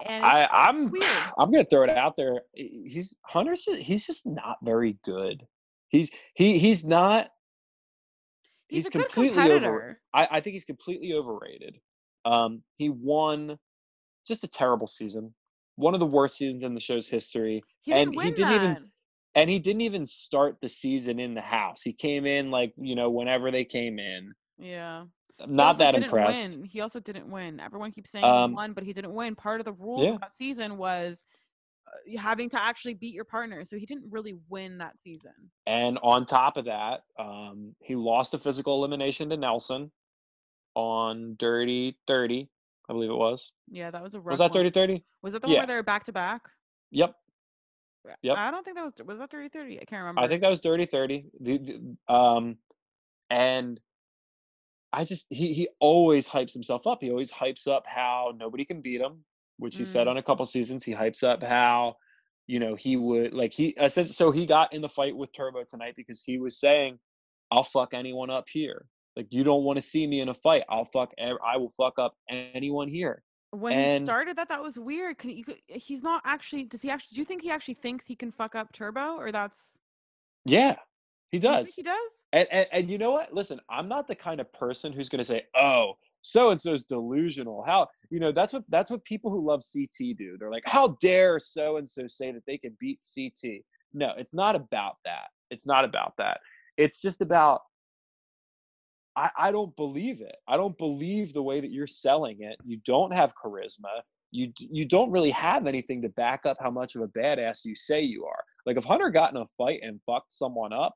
And I, I'm weird. I'm gonna throw it out there. He's Hunter's just he's just not very good. He's he he's not he's, he's completely over- I, I think he's completely overrated. Um he won just a terrible season. One of the worst seasons in the show's history. He and he didn't that. even and he didn't even start the season in the house. He came in like, you know, whenever they came in. yeah. Not that impressed. Win. He also didn't win. Everyone keeps saying Um, he won, but he didn't win. Part of the rules Yeah. of that season was uh, having to actually beat your partner. So he didn't really win that season. And on top of that, um, he lost a physical elimination to Nelson on Dirty 30, I believe it was. Yeah, that was a rough Was that one. 30 30? Was that the one where they were back to back? Yep. Yep. I don't think that was was that 30 30. I can't remember. I think that was Dirty 30. The, the- um, and I just, he, he always hypes himself up. He always hypes up how nobody can beat him, which he said Mm. on a couple seasons. He hypes up how, you know, he would, like, he, I said, so he got in the fight with Turbo tonight because he was saying, I'll fuck anyone up here. Like, you don't want to see me in a fight. I'll fuck, I will fuck up anyone here. When he started that, that was weird. Can you, could- he's not actually. Does he actually? Do you think he actually thinks he can fuck up Turbo, or that's? Yeah, he does. think he does. And, and and you know what? Listen, I'm not the kind of person who's going to say, "Oh, so and so's delusional." How you know that's what that's what people who love CT do. They're like, "How dare so and so say that they can beat CT?" No, it's not about that. It's not about that. It's just about I, I don't believe it. I don't believe the way that you're selling it. You don't have charisma. You you don't really have anything to back up how much of a badass you say you are. Like if Hunter got in a fight and fucked someone up,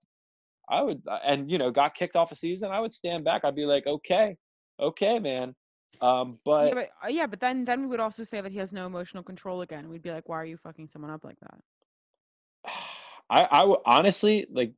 I would uh, and you know got kicked off a season, I would stand back. I'd be like, okay, okay, man. Um, but, yeah, but uh, yeah, but then then we would also say that he has no emotional control again. We'd be like, why are you fucking someone up like that? I I would honestly like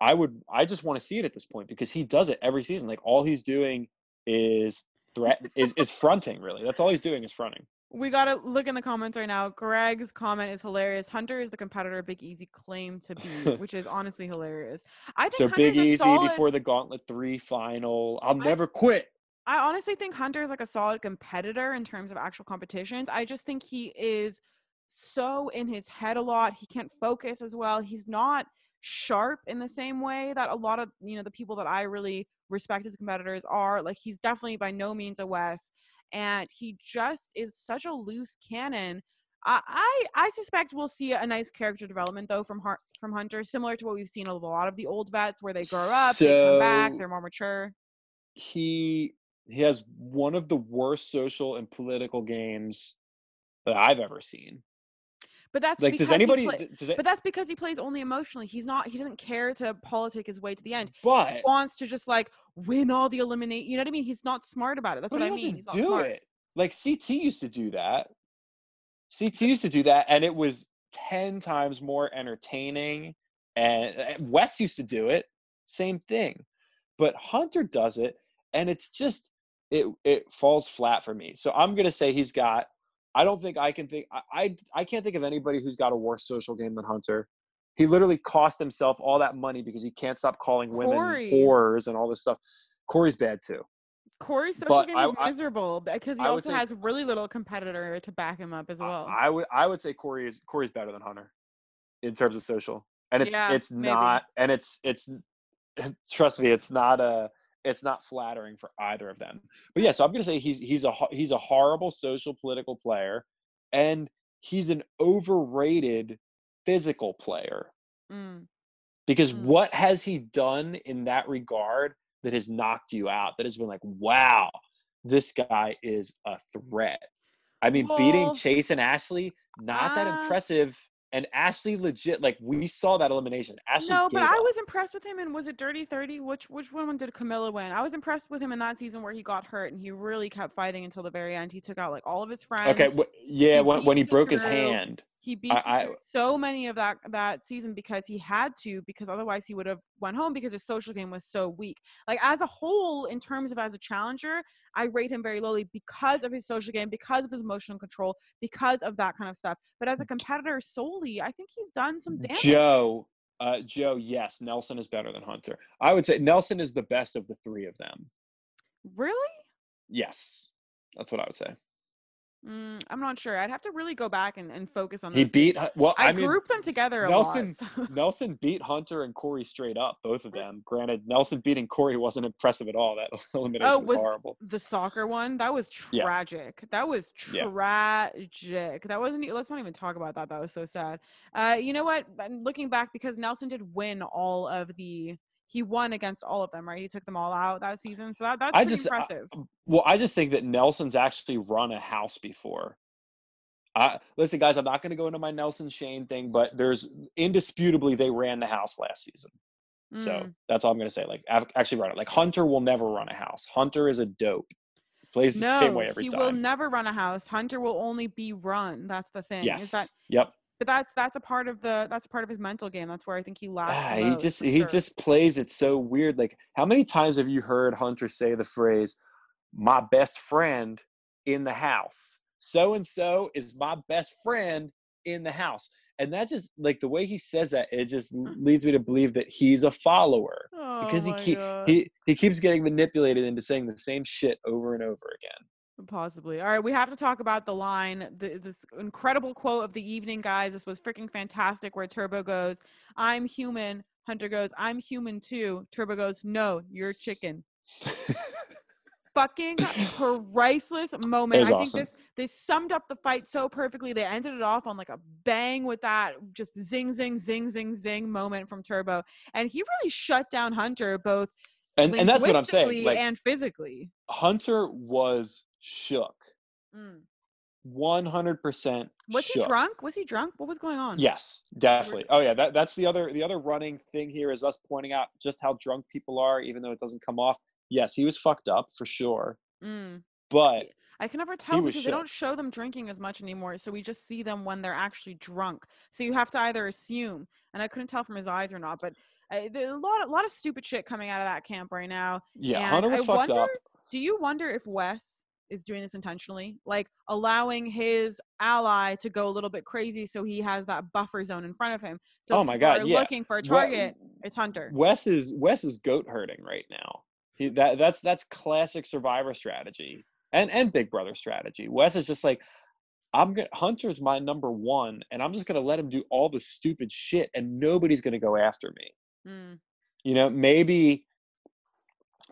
I would I just want to see it at this point because he does it every season. Like all he's doing is threat is is fronting really. That's all he's doing is fronting. We gotta look in the comments right now. Greg's comment is hilarious. Hunter is the competitor Big Easy claimed to be, which is honestly hilarious. I think So Hunter's Big Easy solid- before the Gauntlet 3 final. I'll I- never quit. I honestly think Hunter is like a solid competitor in terms of actual competitions. I just think he is so in his head a lot. He can't focus as well. He's not sharp in the same way that a lot of you know the people that I really respect as competitors are. Like he's definitely by no means a Wes, and he just is such a loose cannon. I I, I suspect we'll see a nice character development though from Har- from Hunter, similar to what we've seen of a lot of the old vets, where they grow up, they come back, they're more mature. He he has one of the worst social and political games that I've ever seen. But that's Like because does anybody He play- does it but that's because he plays only emotionally. He's not. He doesn't care to politic his way to the end. but He wants to just like win all the eliminate. You know what I mean? He's not smart about it. That's what I mean. He's not do smart. it. Like CT used to do that. CT used to do that, and it was ten times more entertaining. And and Wes used to do it, same thing. But Hunter does it, and it's just it it falls flat for me. So I'm gonna say he's got. I don't think I can think. I I, I can't think of anybody who's got a worse social game than Hunter. He literally cost himself all that money because he can't stop calling women Corey. whores and all this stuff. Corey's bad too. Corey's social But game I- is I- miserable because he I also say- has really little competitor to back him up as I- well. I would I would say Corey is Corey's better than Hunter. in terms of social, and it's Yeah, it's maybe. not, and it's it's trust me, it's not a it's not flattering for either of them. But yeah, so I'm gonna say he's he's a he's a horrible social political player, and he's an overrated physical player Mm. because Mm. what has he done in that regard that has knocked you out? That has been like, wow, this guy is a threat. I mean, beating Chase and Ashley, not that uh, impressive. And Ashley legit, like we saw that elimination. Ashley No, but gave I was impressed with him. And was it Dirty Thirty? Which which one did Camila win? I was impressed with him in that season where he got hurt and he really kept fighting until the very end. He took out like all of his friends. Okay, wh- yeah, He when when he broke his hand, He beat I- through so many of that that season because he had to because otherwise he would have went home because his social game was so weak. Like as a whole, in terms of as a challenger, I rate him very lowly because of his social game, because of his emotional control, because of that kind of stuff. But as a competitor solely, I think he's done some damage. Joe, uh, Joe, yes, Nelson is better than Hunter. I would say Nelson is the best of the three of them. Really? Yes, that's what I would say. Mm, I'm not sure. I'd have to really go back and, and focus on. He beat. things. Well, I, I, mean, grouped them together a Nelson- lot. so- Nelson beat Hunter and Corey straight up, both of them. Granted, Nelson beating Corey wasn't impressive at all. That elimination Oh, was, was- horrible. the soccer one that was Yeah. tragic that was Yeah. tragic that wasn't let's not even talk about that that was so sad uh you know what looking back because nelson did win all of the he won against all of them right he took them all out that season so that, that's I just- I- impressive Well, I just think that Nelson's actually run a house before. I, listen, guys, I'm not going to go into my Nelson Shane thing, but there's indisputably they ran the house last season. So Mm. that's all I'm going to say. Like, I've actually run it. Like Hunter will never run a house. Hunter is a dope. Plays the no same way every he time. He will never run a house hunter will only be run that's the thing is yes. that yep. But that's that's a part of the that's a part of his mental game that's where i think he lacks Ah, he just he sure. just plays it so weird. Like, how many times have you heard Hunter say the phrase, "My best friend in the house"? So and so is my best friend in the house, and that just like the way he says that, it just leads me to believe that he's a follower because oh he my keep God. he he keeps getting manipulated into saying the same shit over and over again. Possibly. All right, we have to talk about the line, the, this incredible quote of the evening, guys. This was freaking fantastic. Where Turbo goes, "I'm human." Hunter goes, "I'm human too." Turbo goes, "No, you're chicken." Fucking priceless moment. I think awesome. this this summed up the fight so perfectly. They ended it off on like a bang with that just zing zing zing zing zing moment from Turbo, and he really shut down Hunter both and and that's what I'm saying. Like and physically. Hunter was shook, Mm. one hundred percent. Was he drunk? Was he drunk? What was going on? Yes, definitely. Oh yeah, that, that's the other the other running thing here is us pointing out just how drunk people are, even though it doesn't come off. Yes, he was fucked up for sure, Mm. but I can never tell because they don't show them drinking as much anymore. So we just see them when they're actually drunk. So you have to either assume, and I couldn't tell from his eyes or not, but uh, a lot, a lot of stupid shit coming out of that camp right now. yeah, And Hunter was I fucked wonder, up. Do you wonder if Wes is doing this intentionally, like allowing his ally to go a little bit crazy, so he has that buffer zone in front of him? So Oh my God, yeah. looking for a We- target. It's Hunter. Wes is Wes is goat herding right now. He, that that's that's classic Survivor strategy and and Big Brother strategy. Wes is just like, I'm gonna Hunter's my number one, and I'm just gonna let him do all the stupid shit, and nobody's gonna go after me. Mm. you know maybe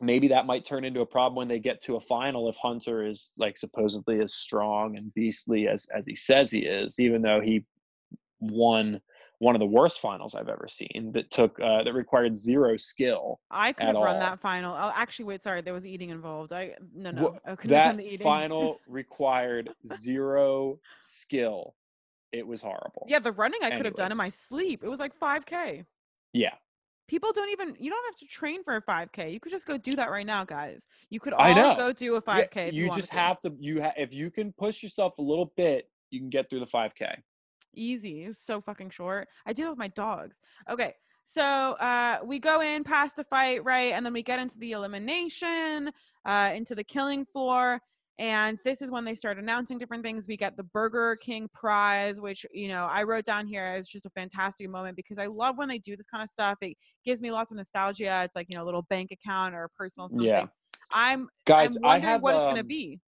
maybe that might turn into a problem when they get to a final if hunter is like supposedly as strong and beastly as as he says he is even though he won one of the worst finals i've ever seen that took uh, that required zero skill I could have run all. that final. Oh, actually, wait, sorry, there was eating involved. I no no, Wha- I couldn't have done that the eating. final required zero skill it was horrible Yeah, the running I could have done in my sleep. It was like 5K. yeah People don't even. You don't have to train for a 5K. You could just go do that right now, guys. You could all go do a 5K. if you wanted just to. have to you ha- if you can push yourself a little bit you can get through the 5k easy. It was so fucking short. I do with my dogs. Okay. So uh, we go in past the fight, right? And then we get into the elimination, uh, into the killing floor. And this is when they start announcing different things. We get the Burger King prize, which, you know, I wrote down here as just a fantastic moment because I love when they do this kind of stuff. It gives me lots of nostalgia. It's like, you know, a little bank account or a personal something. Yeah. I'm, guys I'm i wondering have what it's going to um, be.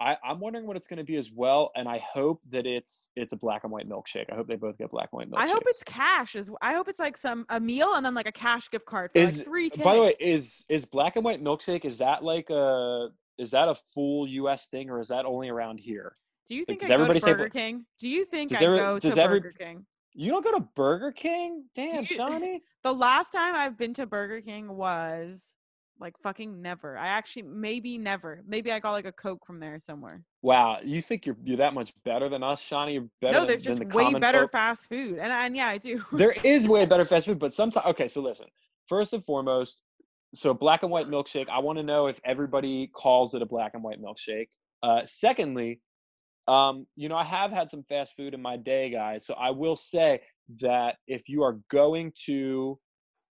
I, I'm wondering what it's going to be as well, and I hope that it's it's a black and white milkshake. I hope they both get black and white milkshakes. I hope it's cash. As I hope it's like some a meal and then like a cash gift card for is like three K. by the way is is black and white milkshake is that like a is that a full U.S. thing or is that only around here? do you think does I go to everybody say Burger King? Do you think Does I every- go does to every- Burger King? You don't go to Burger King? Damn, you- Shawnee. The last time I've been to Burger King was like fucking never. I actually maybe never. Maybe I got like a Coke from there somewhere. Wow, you think you're you're that much better than us, Shawnee? You're better no, there's than just the way better folk? fast food, and and yeah, I do. there is way better fast food, but sometimes okay. So listen, first and foremost, so black and white milkshake. I want to know if everybody calls it a black and white milkshake. Uh, secondly, um, you know, I have had some fast food in my day, guys. So I will say that if you are going to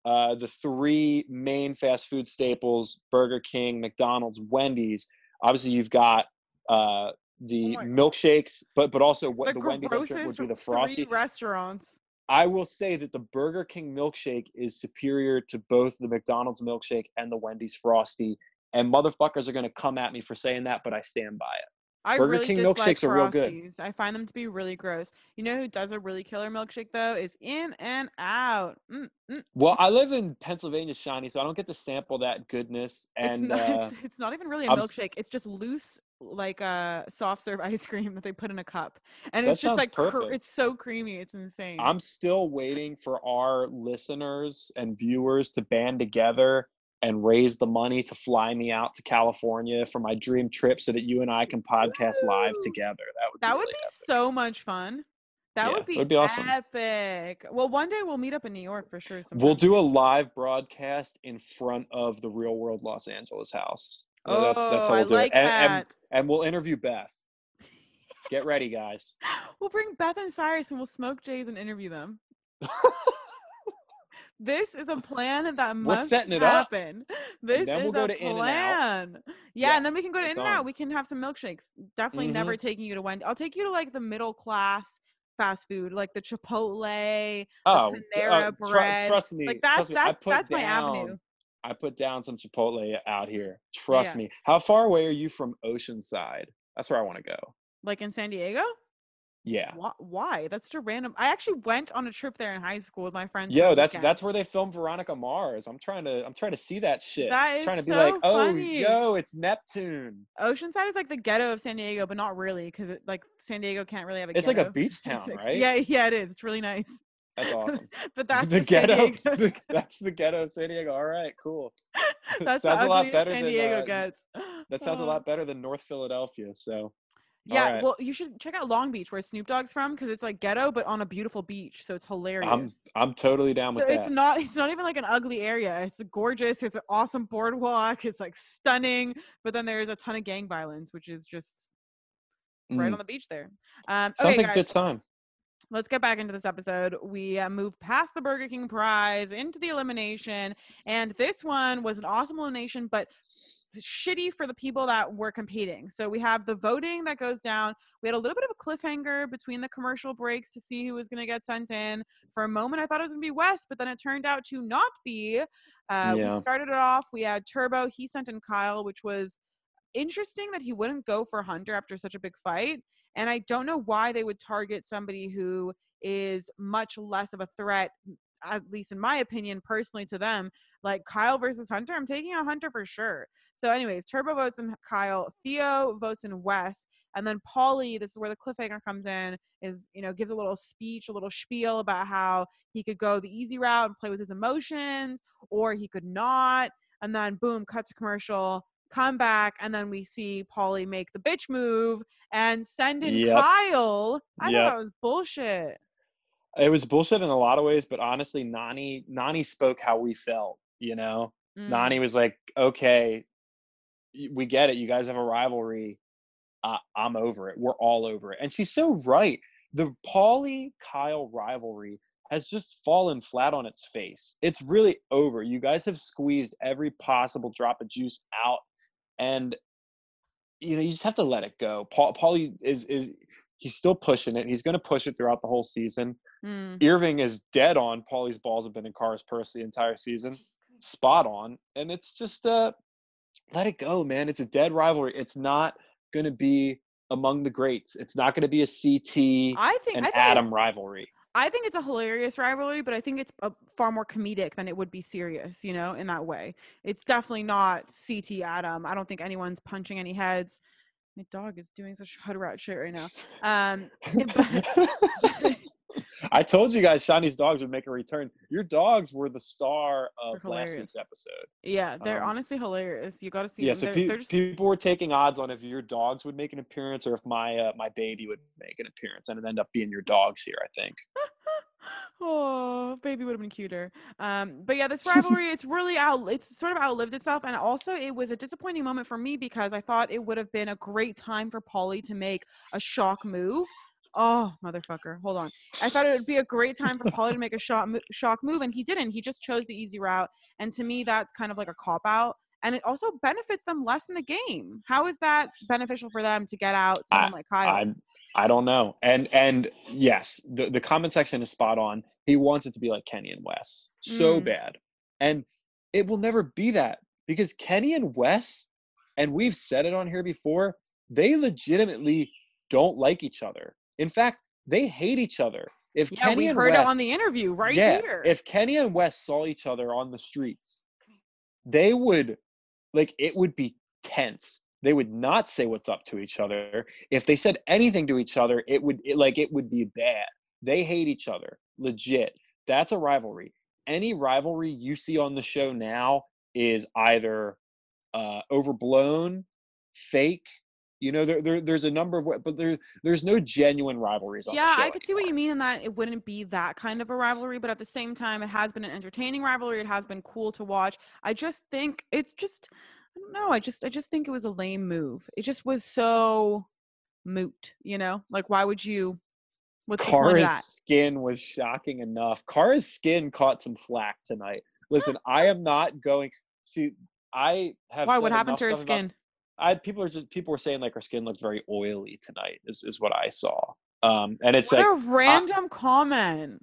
uh, the three main fast food staples Burger King, McDonald's, Wendy's. Obviously, you've got uh, the my God. milkshakes, but but also what the the, Wendy's would be the frosty. restaurants. I will say that the Burger King milkshake is superior to both the McDonald's milkshake and the Wendy's frosty. And motherfuckers are going to come at me for saying that, but I stand by it. I Burger really King milkshakes are real good. I find them to be really gross. You know who does a really killer milkshake though? Is In and Out. Mm, mm. Well, I live in Pennsylvania, Shiny, so I don't get to sample that goodness. It's And not. uh, It's, it's not even really a I'm s- milkshake. It's just loose, like a soft serve ice cream that they put in a cup, and That it's just like cr- it's so creamy. It's insane. I'm still waiting for our listeners and viewers to band together and raise the money to fly me out to California for my dream trip so that you and I can podcast live together. That would that be would really be epic. so much fun. That Yeah, would be, would be awesome. epic. Well, one day we'll meet up in New York for sure. We'll do a live broadcast in front of the Real World Los Angeles house. So Oh, that's that's how we'll do like it. And, that. and and we'll interview Beth. Get ready, guys. We'll bring Beth and Cyrus and we'll smoke Jays and interview them. This is a plan that must it up, happen. This then is we'll go a to plan. Yeah, Yeah, and then we can go to In and Out. We can have some milkshakes. Definitely Mm-hmm. never taking you to Wendy. I'll take you to like the middle class fast food, like the Chipotle, Oh, Panera uh, tru- Bread. trust me. like that's I that's that's my down- avenue. I put down some Chipotle out here. Trust Yeah. me. How far away are you from Oceanside? That's where I want to go. Like in San Diego. Yeah. Why? That's just random. I actually went on a trip there in high school with my friends. Yo, that's weekend. that's where they filmed Veronica Mars. I'm trying to I'm trying to see that shit. That is trying to be like, oh, funny. yo, it's Neptune. Oceanside is like the ghetto of San Diego, but not really, because like San Diego can't really have a ghetto. It's like a beach town, right? Yeah, yeah, it is. It's really nice. That's awesome. but that's the the ghetto. The- that's the ghetto of San Diego. All right, cool. that's sounds a lot better San than, Diego uh, gets. That sounds a Uh, lot better than North Philadelphia. So Yeah, right. well, you should check out Long Beach, where Snoop Dogg's from, because it's like ghetto, but on a beautiful beach, so it's hilarious. I'm I'm totally down so with it's not it's not even like an ugly area. It's gorgeous. It's an awesome boardwalk. It's like stunning, but then there's a ton of gang violence, which is just right Mm. on the beach there. Um, Sounds okay, like guys, a good time. Let's get back into this episode. We uh, moved past the Burger King prize into the elimination, and this one was an awesome elimination, but shitty for the people that were competing. So we have the voting that goes down. We had a little bit of a cliffhanger between the commercial breaks to see who was going to get sent in. For a moment, I thought it was going to be Wes, but then it turned out to not be. Uh, Yeah. We started it off. We had Turbo. He sent in Kyle, which was interesting that he wouldn't go for Hunter after such a big fight. And I don't know why they would target somebody who is much less of a threat, at least in my opinion, personally to them. Like Kyle versus Hunter, I'm taking a Hunter for sure. So, anyways, Turbo votes in Kyle, Theo votes in Wes, and then Paulie. This is where the cliffhanger comes in. Is you know gives a little speech, a little spiel about how he could go the easy route and play with his emotions, or he could not. And then boom, cuts to commercial. Come back, and then we see Paulie make the bitch move and send in Yep. Kyle. I Yep. thought that was bullshit. It was bullshit in a lot of ways, but honestly, Nany Nany spoke how we felt. You know, Mm. Nany was like, "Okay, we get it. You guys have a rivalry. I, I'm over it. We're all over it." And she's so right. The Paulie Kyle rivalry has just fallen flat on its face. It's really over. You guys have squeezed every possible drop of juice out, and you know you just have to let it go. Paul Paulie is is he's still pushing it. He's going to push it throughout the whole season. Mm. Irving is dead on. Paulie's balls have been in Cara's purse the entire season. Spot on. And it's just uh let it go, man. It's a dead rivalry. It's not going to be among the greats. It's not going to be a CT I think and I think Adam rivalry. I think it's a hilarious rivalry, but I think it's a, far more comedic than it would be serious, you know, in that way. It's definitely not CT Adam. I don't think anyone's punching any heads. My dog is doing such hood rat shit right now. Um, but, I told you guys Shani's dogs would make a return. Your dogs were the star of last week's episode. yeah, they're Um, honestly hilarious. You got to see Yeah, them. so they're, pe- they're just people were taking odds on if your dogs would make an appearance or if my uh, my baby would make an appearance, and it ended up being your dogs here. I think. oh, baby would have been cuter. Um, but yeah, this rivalry, it's really out. It's sort of outlived itself, and also it was a disappointing moment for me because I thought it would have been a great time for Paulie to make a shock move. Oh, motherfucker! Hold on. I thought it would be a great time for Paulie to make a shock mo- shock move, and he didn't. He just chose the easy route, and to me, that's kind of like a cop out. And it also benefits them less in the game. How is that beneficial for them to get out someone like Kyle? I I don't know. And and yes, the the comment section is spot on. He wants it to be like Kenny and Wes so Mm. bad, and it will never be that because Kenny and Wes, and we've said it on here before, they legitimately don't like each other. In fact, they hate each other. If yeah, Kenny we and heard Wes, it on the interview right yeah, here. if Kenny and Wes saw each other on the streets, they would like it would be tense. They would not say what's up to each other. If they said anything to each other, it would it, like it would be bad. They hate each other, legit. That's a rivalry. Any rivalry you see on the show now is either uh, overblown, fake. You know, there, there there's a number of, but there there's no genuine rivalries on yeah. I could see what you mean in that it wouldn't be that kind of a rivalry, but at the same time, it has been an entertaining rivalry. It has been cool to watch. I just think it's just, I don't know. I just, I just think it was a lame move. It just was so moot. You know, like why would you? What's Cara's skin was shocking enough. Cara's skin caught some flack tonight. Listen, I am not going. See, I have. Why? What happened to her stuff about- skin? I people are just people were saying like her skin looked very oily tonight. Is is what I saw. Um, and it's What like a random comment.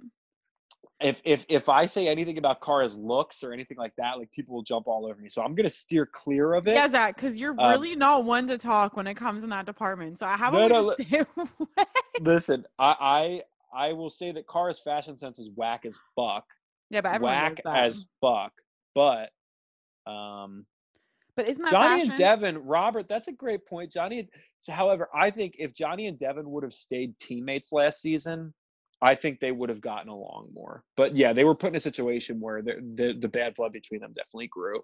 if if if I say anything about Cara's looks or anything like that, like people will jump all over me. So I'm gonna steer clear of it. Yeah, Zach, because you're Um, really not one to talk when it comes in that department. So how No, about no, we stay away? Listen, I I I will say that Cara's fashion sense is whack as fuck. Yeah, but Whack as fuck. But um but isn't that Johnny fashion? and Devin, Robert, that's a great point. Johnny, so however, I think if Johnny and Devin would have stayed teammates last season, I think they would have gotten along more. But yeah, they were put in a situation where the the, the bad blood between them definitely grew.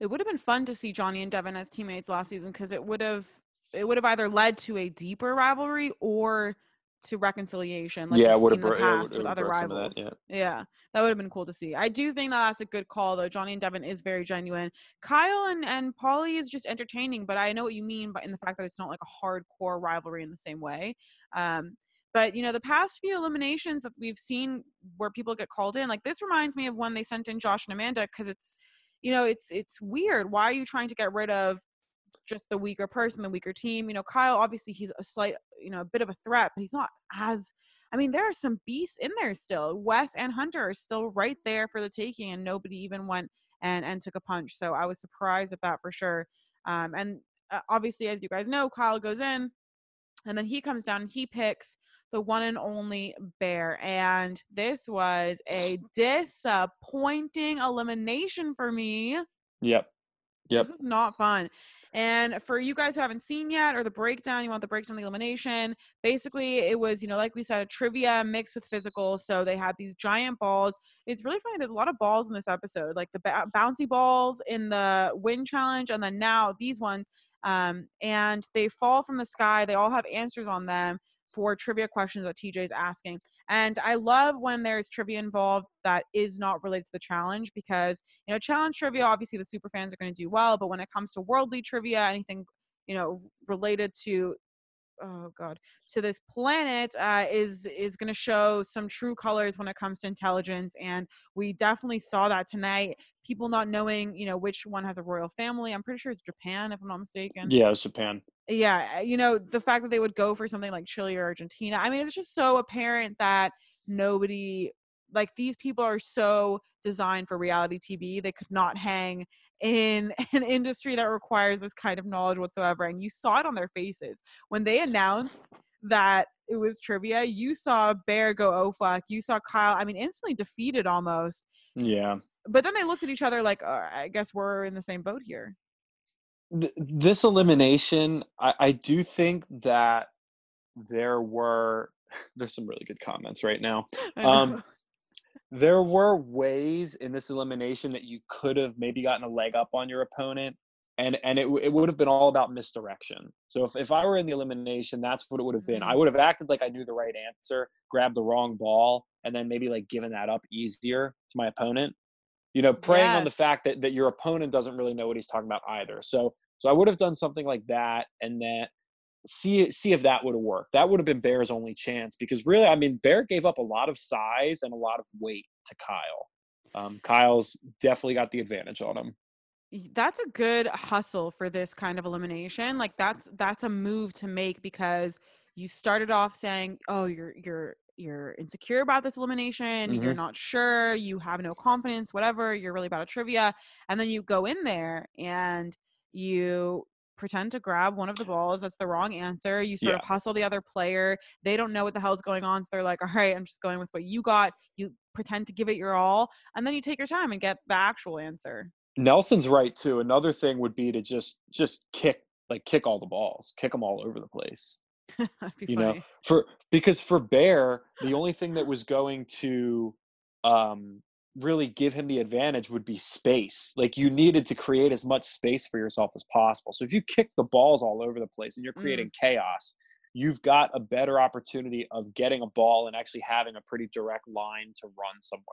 It would have been fun to see Johnny and Devin as teammates last season because it would have it would have either led to a deeper rivalry or to reconciliation, like yeah, would have in the past with other broke some of rivals. that, yeah. Yeah, that would have been cool to see. I do think that that's a good call, though. Johnny and Devin is very genuine. Kyle and and Paulie is just entertaining, but I know what you mean, but in the fact that it's not like a hardcore rivalry in the same way. Um, but you know, the past few eliminations that we've seen where people get called in, like this reminds me of when they sent in Josh and Amanda because it's, you know, it's it's weird. Why are you trying to get rid of just the weaker person, the weaker team? You know, Kyle obviously he's a slight, you know, a bit of a threat, but he's not as I mean, there are some beasts in there still. Wes and Hunter are still right there for the taking, and nobody even went and and took a punch. So I was surprised at that for sure. Um, and uh, obviously, as you guys know, Kyle goes in, and then he comes down and he picks the one and only Bear. And this was a disappointing elimination for me. Yep. Yep. This was not fun. And for you guys who haven't seen yet, or the breakdown, you want the breakdown of the elimination. Basically, it was, you know, like we said, a trivia mixed with physical. So they had these giant balls. It's really funny. There's a lot of balls in this episode, like the bouncy balls in the win challenge, and then now these ones. Um, and they fall from the sky. They all have answers on them for trivia questions that TJ is asking. And I love when there's trivia involved that is not related to the challenge because you know, challenge trivia, obviously the super fans are going to do well, but when it comes to worldly trivia, anything, you know, related to, oh God, so this planet uh, is, is going to show some true colors when it comes to intelligence. And we definitely saw that tonight. People not knowing, you know, which one has a royal family. I'm pretty sure it's Japan, if I'm not mistaken Yeah, it was Japan. yeah, you know, the fact that they would go for something like Chile or Argentina. I mean, it's just so apparent that nobody like these people are so designed for reality TV. They could not hang in an industry that requires this kind of knowledge whatsoever. And you saw it on their faces when they announced that it was trivia. You saw Bear go oh fuck. You saw Kyle. I mean, instantly defeated almost. Yeah. But then they looked at each other like, uh, I guess we're in the same boat here. Th- this elimination, I, I do think that there were. There's some really good comments right now. Um, there were ways in this elimination that you could have maybe gotten a leg up on your opponent and and it, it would have been all about misdirection. So if, if i were in the elimination that's what it would have been. I Mhm. would have acted like i knew the right answer grabbed the wrong ball and then maybe like given that up easier to my opponent you know preying on the fact that, that your opponent doesn't really know what he's talking about either. So so i would have done something like that and then see see if that would have worked. That would have been bear's only chance because really i mean bear gave up a lot of size and a lot of weight to kyle. Um, kyle's definitely got the advantage on him. That's a good hustle for this kind of elimination like that's that's a move to make because you started off saying oh you're you're you're insecure about this elimination you're Mhm. not sure you have no confidence whatever you're really bad at trivia and then you go in there and you pretend to grab one of the balls that's the wrong answer you sort of hustle the other player they don't know what the hell's going on so they're like all right i'm just going with what you got you pretend to give it your all and then you take your time and get the actual answer Nelson's right too. Another thing would be to just just kick like kick all the balls, kick them all over the place. You know, for because for Bear, the only thing that was going to um really give him the advantage would be space. Like you needed to create as much space for yourself as possible. So if you kick the balls all over the place and you're Mm. creating chaos, you've got a better opportunity of getting a ball and actually having a pretty direct line to run somewhere.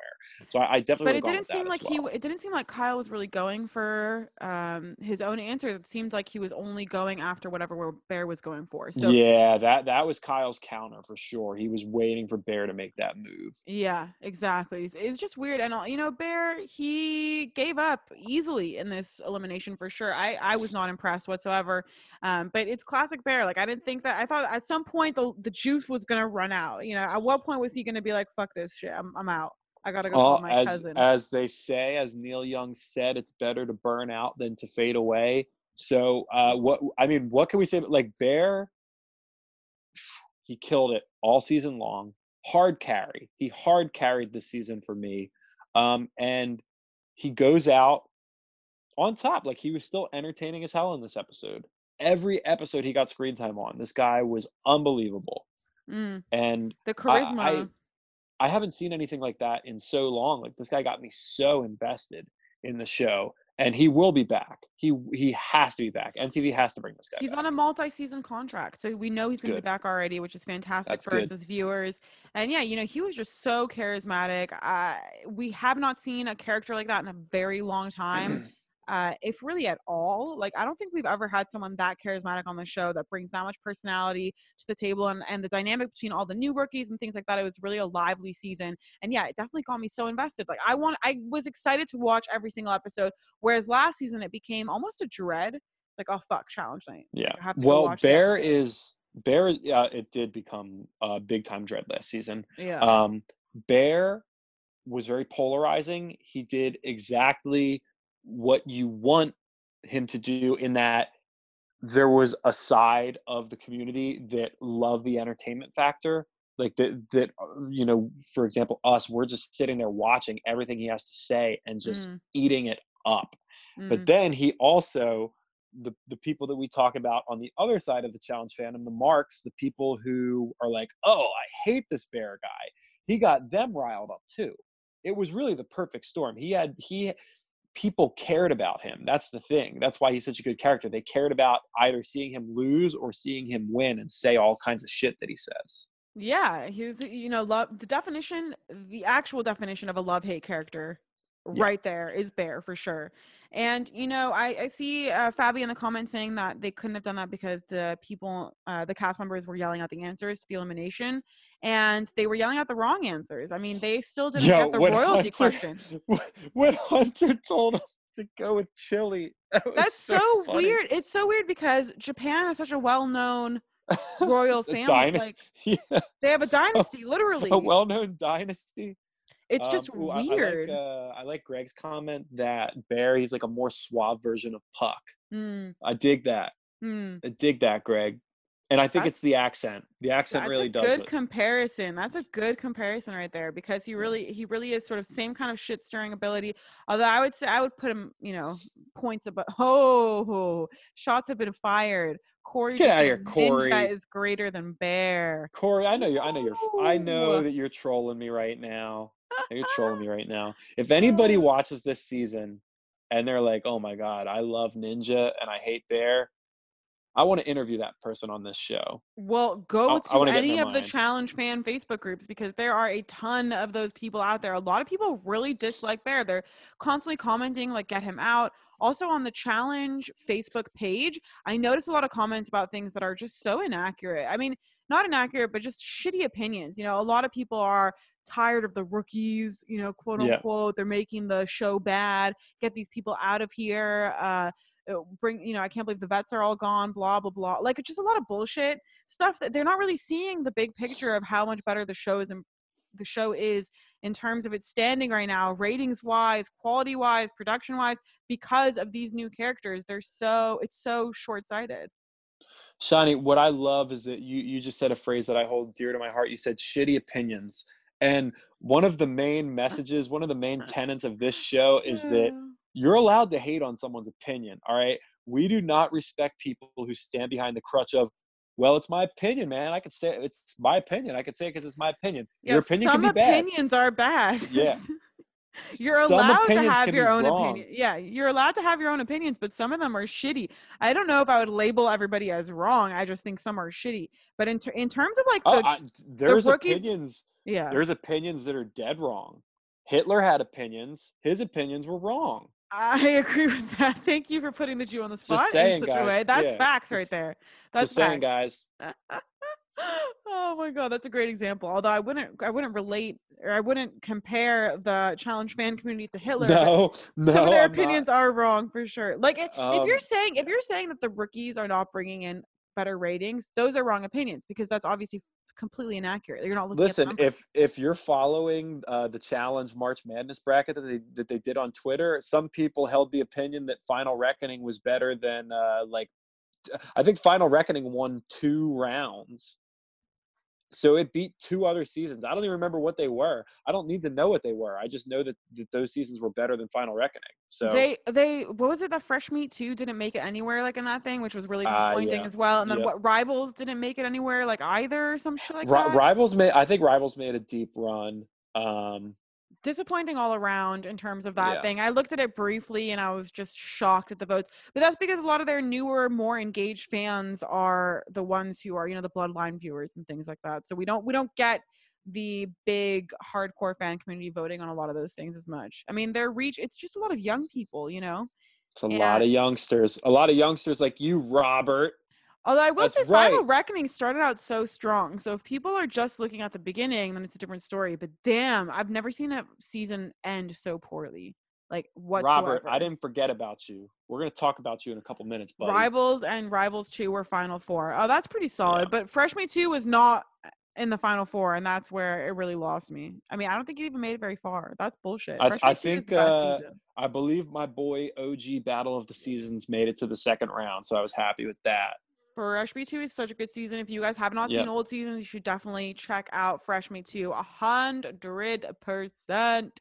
So I, I definitely. But it didn't seem like he. well. w- It didn't seem like Kyle was really going for um, his own answers. It seemed like he was only going after whatever Bear was going for. So yeah, that that was Kyle's counter for sure. He was waiting for Bear to make that move. Yeah, exactly. It's- just weird, and you know, Bear he gave up easily in this elimination for sure. I I was not impressed whatsoever. Um, but it's classic Bear. Like I didn't think that. I thought at some point the the juice was gonna run out. You know, at what point was he gonna be like, "Fuck this shit, I'm I'm out. I gotta go call my as cousin." as they say, as Neil Young said, it's better to burn out than to fade away. So, uh, what I mean, what can we say? Like Bear, he killed it all season long. Hard carry. He hard carried this season for me, um, and he goes out on top. Like he was still entertaining as hell in this episode. Every episode he got screen time on. This guy was unbelievable, Mm, and the I- charisma. I haven't seen anything like that in so long. Like this guy got me so invested in the show, and he will be back. He he has to be back. MTV has to bring this guy. He's back. on a multi-season contract, so we know he's going to be back already, which is fantastic That's for good. us as viewers. And yeah, you know, he was just so charismatic. Uh, we have not seen a character like that in a very long time, uh, if really at all. Like, I don't think we've ever had someone that charismatic on the show that brings that much personality to the table, and and the dynamic between all the new rookies and things like that. It was really a lively season, and yeah, it definitely got me so invested. Like, I want, I was excited to watch every single episode, whereas last season it became almost a dread. Like, oh fuck, challenge night. yeah. I have to go Well, Bear is Bear. Yeah, it did become a big time dread last season. Yeah. Um, Bear was very polarizing. He did exactly what you want him to do in that there was a side of the community that loved the entertainment factor like that that uh, you know for example us we're just sitting there watching everything he has to say and just Mm, eating it up but mm. then he also the the people that we talk about on the other side of the challenge fandom, the marks, the people who are like, "Oh, I hate this bear guy." He got them riled up too. It was really the perfect storm. He had he people cared about him. That's the thing. That's why he's such a good character. They cared about either seeing him lose or seeing him win and say all kinds of shit that he says. Yeah, he was, you know, love the definition, the actual definition of a love hate character Yeah. right there is Bear for sure. And, you know, I, I see uh, Fabi in the comments saying that they couldn't have done that because the people, uh, the cast members were yelling out the answers to the elimination and they were yelling out the wrong answers. I mean, they still didn't Yo, get the royalty Hunter- question. When Hunter told us to go with Chile, that That's so, funny. weird. It's so weird because Japan is such a well known royal family. like, yeah, they have a dynasty, literally. a well-known dynasty. It's Um, just ooh, I, I weird. like uh, I like Greg's comment that Bear he's like a more suave version of Puck. Mm, I dig that. mm. I dig that, Greg. And I think That's- it's the accent. The accent That's really a does good it. comparison. That's a good comparison right there because he really he really is sort of same kind of shit stirring ability. Although I would say I would put him, you know, points above. Oh, shots have been fired. Corey, Get just outta here, Corey. Ninja is greater than Bear. Corey, I know you're. I know you're. I know that you're trolling me right now. You're trolling me right now. If anybody oh. watches this season and they're like, "Oh my god, I love Ninja and I hate Bear," I want to interview that person on this show. Well, go I- I to wanna get in any of the challenge fan Facebook groups because there are a ton of those people out there. A lot of people really dislike Bear. They're constantly commenting like get him out. Also on the challenge Facebook page, I notice a lot of comments about things that are just so inaccurate. I mean, not inaccurate, but just shitty opinions. You know, a lot of people are tired of the rookies, you know, quote Yeah. unquote. They're making the show bad. Get these people out of here. Uh uh, bring you know i can't believe the vets are all gone blah blah blah like it's just a lot of bullshit stuff that they're not really seeing the big picture of how much better the show is and the show is in terms of its standing right now ratings wise quality wise production wise because of these new characters they're so it's so short-sighted Shani, what I love is that you you just said a phrase that I hold dear to my heart. You said shitty opinions. And one of the main messages, one of the main mm. tenets of this show is that you're allowed to hate on someone's opinion. All right. We do not respect people who stand behind the crutch of, well, it's my opinion, man. I could say it's my opinion. I could say it because it's my opinion. yeah, Your opinion some can be bad. opinions are bad Yeah. You're Some allowed to have your own wrong. opinion yeah you're allowed to have your own opinions but some of them are shitty i don't know if i would label everybody as wrong i just think some are shitty but in, ter- in terms of like oh, the Oh, I, there's rookies- opinions. yeah There's opinions that are dead wrong. Hitler had opinions. His opinions were wrong. I agree with that. Thank you for putting the Jew on the spot saying, in such a way. That's Yeah, facts right there. That's Just saying, guys. Uh, uh oh my god, that's a great example. Although I wouldn't, I wouldn't relate or I wouldn't compare the challenge fan community to Hitler. No, no. some of their I'm not. opinions are wrong for sure. Like if, if you're Um, saying if you're saying that the rookies are not bringing in better ratings, those are wrong opinions because that's obviously completely inaccurate. You're not looking Listen, if if you're following uh, the challenge March Madness bracket that they that they did on Twitter, some people held the opinion that Final Reckoning was better than uh, like I think Final Reckoning won two rounds. So it beat two other seasons. I don't even remember what they were. I don't need to know what they were. I just know that, that those seasons were better than Final Reckoning. So They they what was it that Fresh Meat 2 didn't make it anywhere like in that thing, which was really Ah, disappointing yeah. as well. And then Yep. what Rivals didn't make it anywhere like either or some shit like Ri- that. Rivals made I think Rivals made a deep run. Um Disappointing all around in terms of that Yeah. thing. I looked at it briefly and I was just shocked at the votes. But that's because a lot of their newer, more engaged fans are the ones who are, you know, the bloodline viewers and things like that. So we don't we don't get the big hardcore fan community voting on a lot of those things as much. I mean, their reach, it's just a lot of young people, you know. it's a Yeah. lot of youngsters. A lot of youngsters like you, Robert. Although I will That's say Final. Reckoning started out so strong. So if people are just looking at the beginning, then it's a different story. But damn, I've never seen a season end so poorly. Like what Robert, I didn't forget about you. We're gonna talk about you in a couple minutes, buddy. Rivals and Rivals 2 were Final Four. Oh, that's pretty solid. Yeah. But Fresh Meat 2 was not in the Final Four, and that's where it really lost me. I mean, I don't think it even made it very far. That's bullshit. I- I Me 2 is think, uh. I believe my boy OG Battle of the Seasons made it to the second round, so I was happy with that. Fresh Meat 2 is such a good season. If you guys have not Yep. seen old seasons, you should definitely check out Fresh Meat 2. A hundred percent.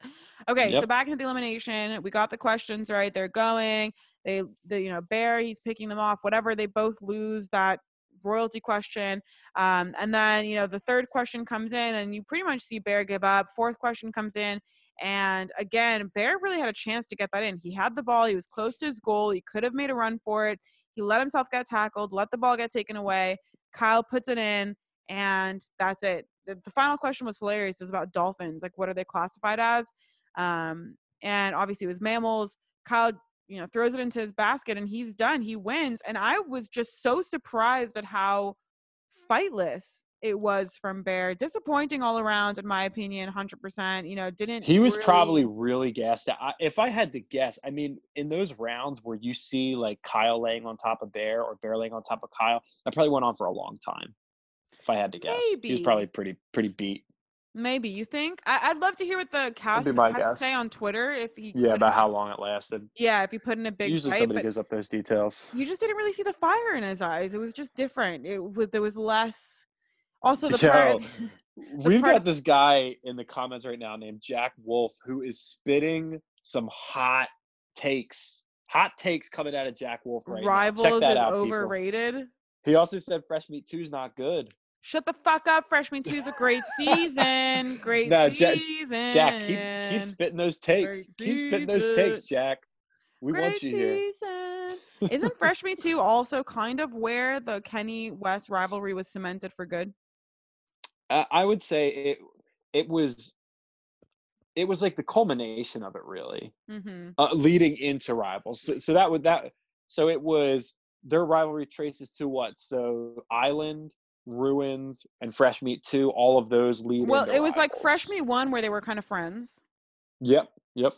Okay, so back into the elimination. We got the questions right. They're going. They the you know, Bear, he's picking them off. Whatever, they both lose that royalty question. Um, and then, you know, the third question comes in and you pretty much see Bear give up. Fourth question comes in. And again, Bear really had a chance to get that in. He had the ball, he was close to his goal, he could have made a run for it. He let himself get tackled, let the ball get taken away. Kyle puts it in, and that's it. The, the final question was hilarious. It was about dolphins. Like, what are they classified as? Um, and obviously, it was mammals. Kyle, you know, throws it into his basket, and he's done. He wins. And I was just so surprised at how fightless it was from Bear. Disappointing all around, in my opinion. Hundred percent. You know, didn't He was really- probably really gassed out. I, if I had to guess, I mean, in those rounds where you see like Kyle laying on top of Bear or Bear laying on top of Kyle, that probably went on for a long time. If I had to guess, he was probably pretty pretty beat. Maybe you think? I- I'd love to hear what the cast has to say on Twitter if he Yeah, about how long it lasted. yeah if he put in a big Usually fight, somebody gives up those details. you just didn't really see the fire in his eyes. It was just different. It was there was less. Also, the Yo, part. We've part- got this guy in the comments right now named Jack Wolf who is spitting some hot takes. Hot takes coming out of Jack Wolf right now. Rivals Check that is out, people. overrated. He also said Fresh Meat 2 is not good. Shut the fuck up. Fresh Meat two is a great season. Great Nah, Jack- season. Jack, keep keep spitting those takes. Great Keep spitting those takes. Jack. We Great want you here. season. Isn't Fresh Meat 2 also kind of where the Kenny Wes rivalry was cemented for good? Uh, I would say it it was it was like the culmination of it really. Mm-hmm. uh, leading into rivals. So, so that would that. So it was their rivalry traces to what? So Island, Ruins, and Fresh Meat Two. All of those lead. Well, it was like Fresh rivals. Me One where they were kind of friends. Yep. Yep.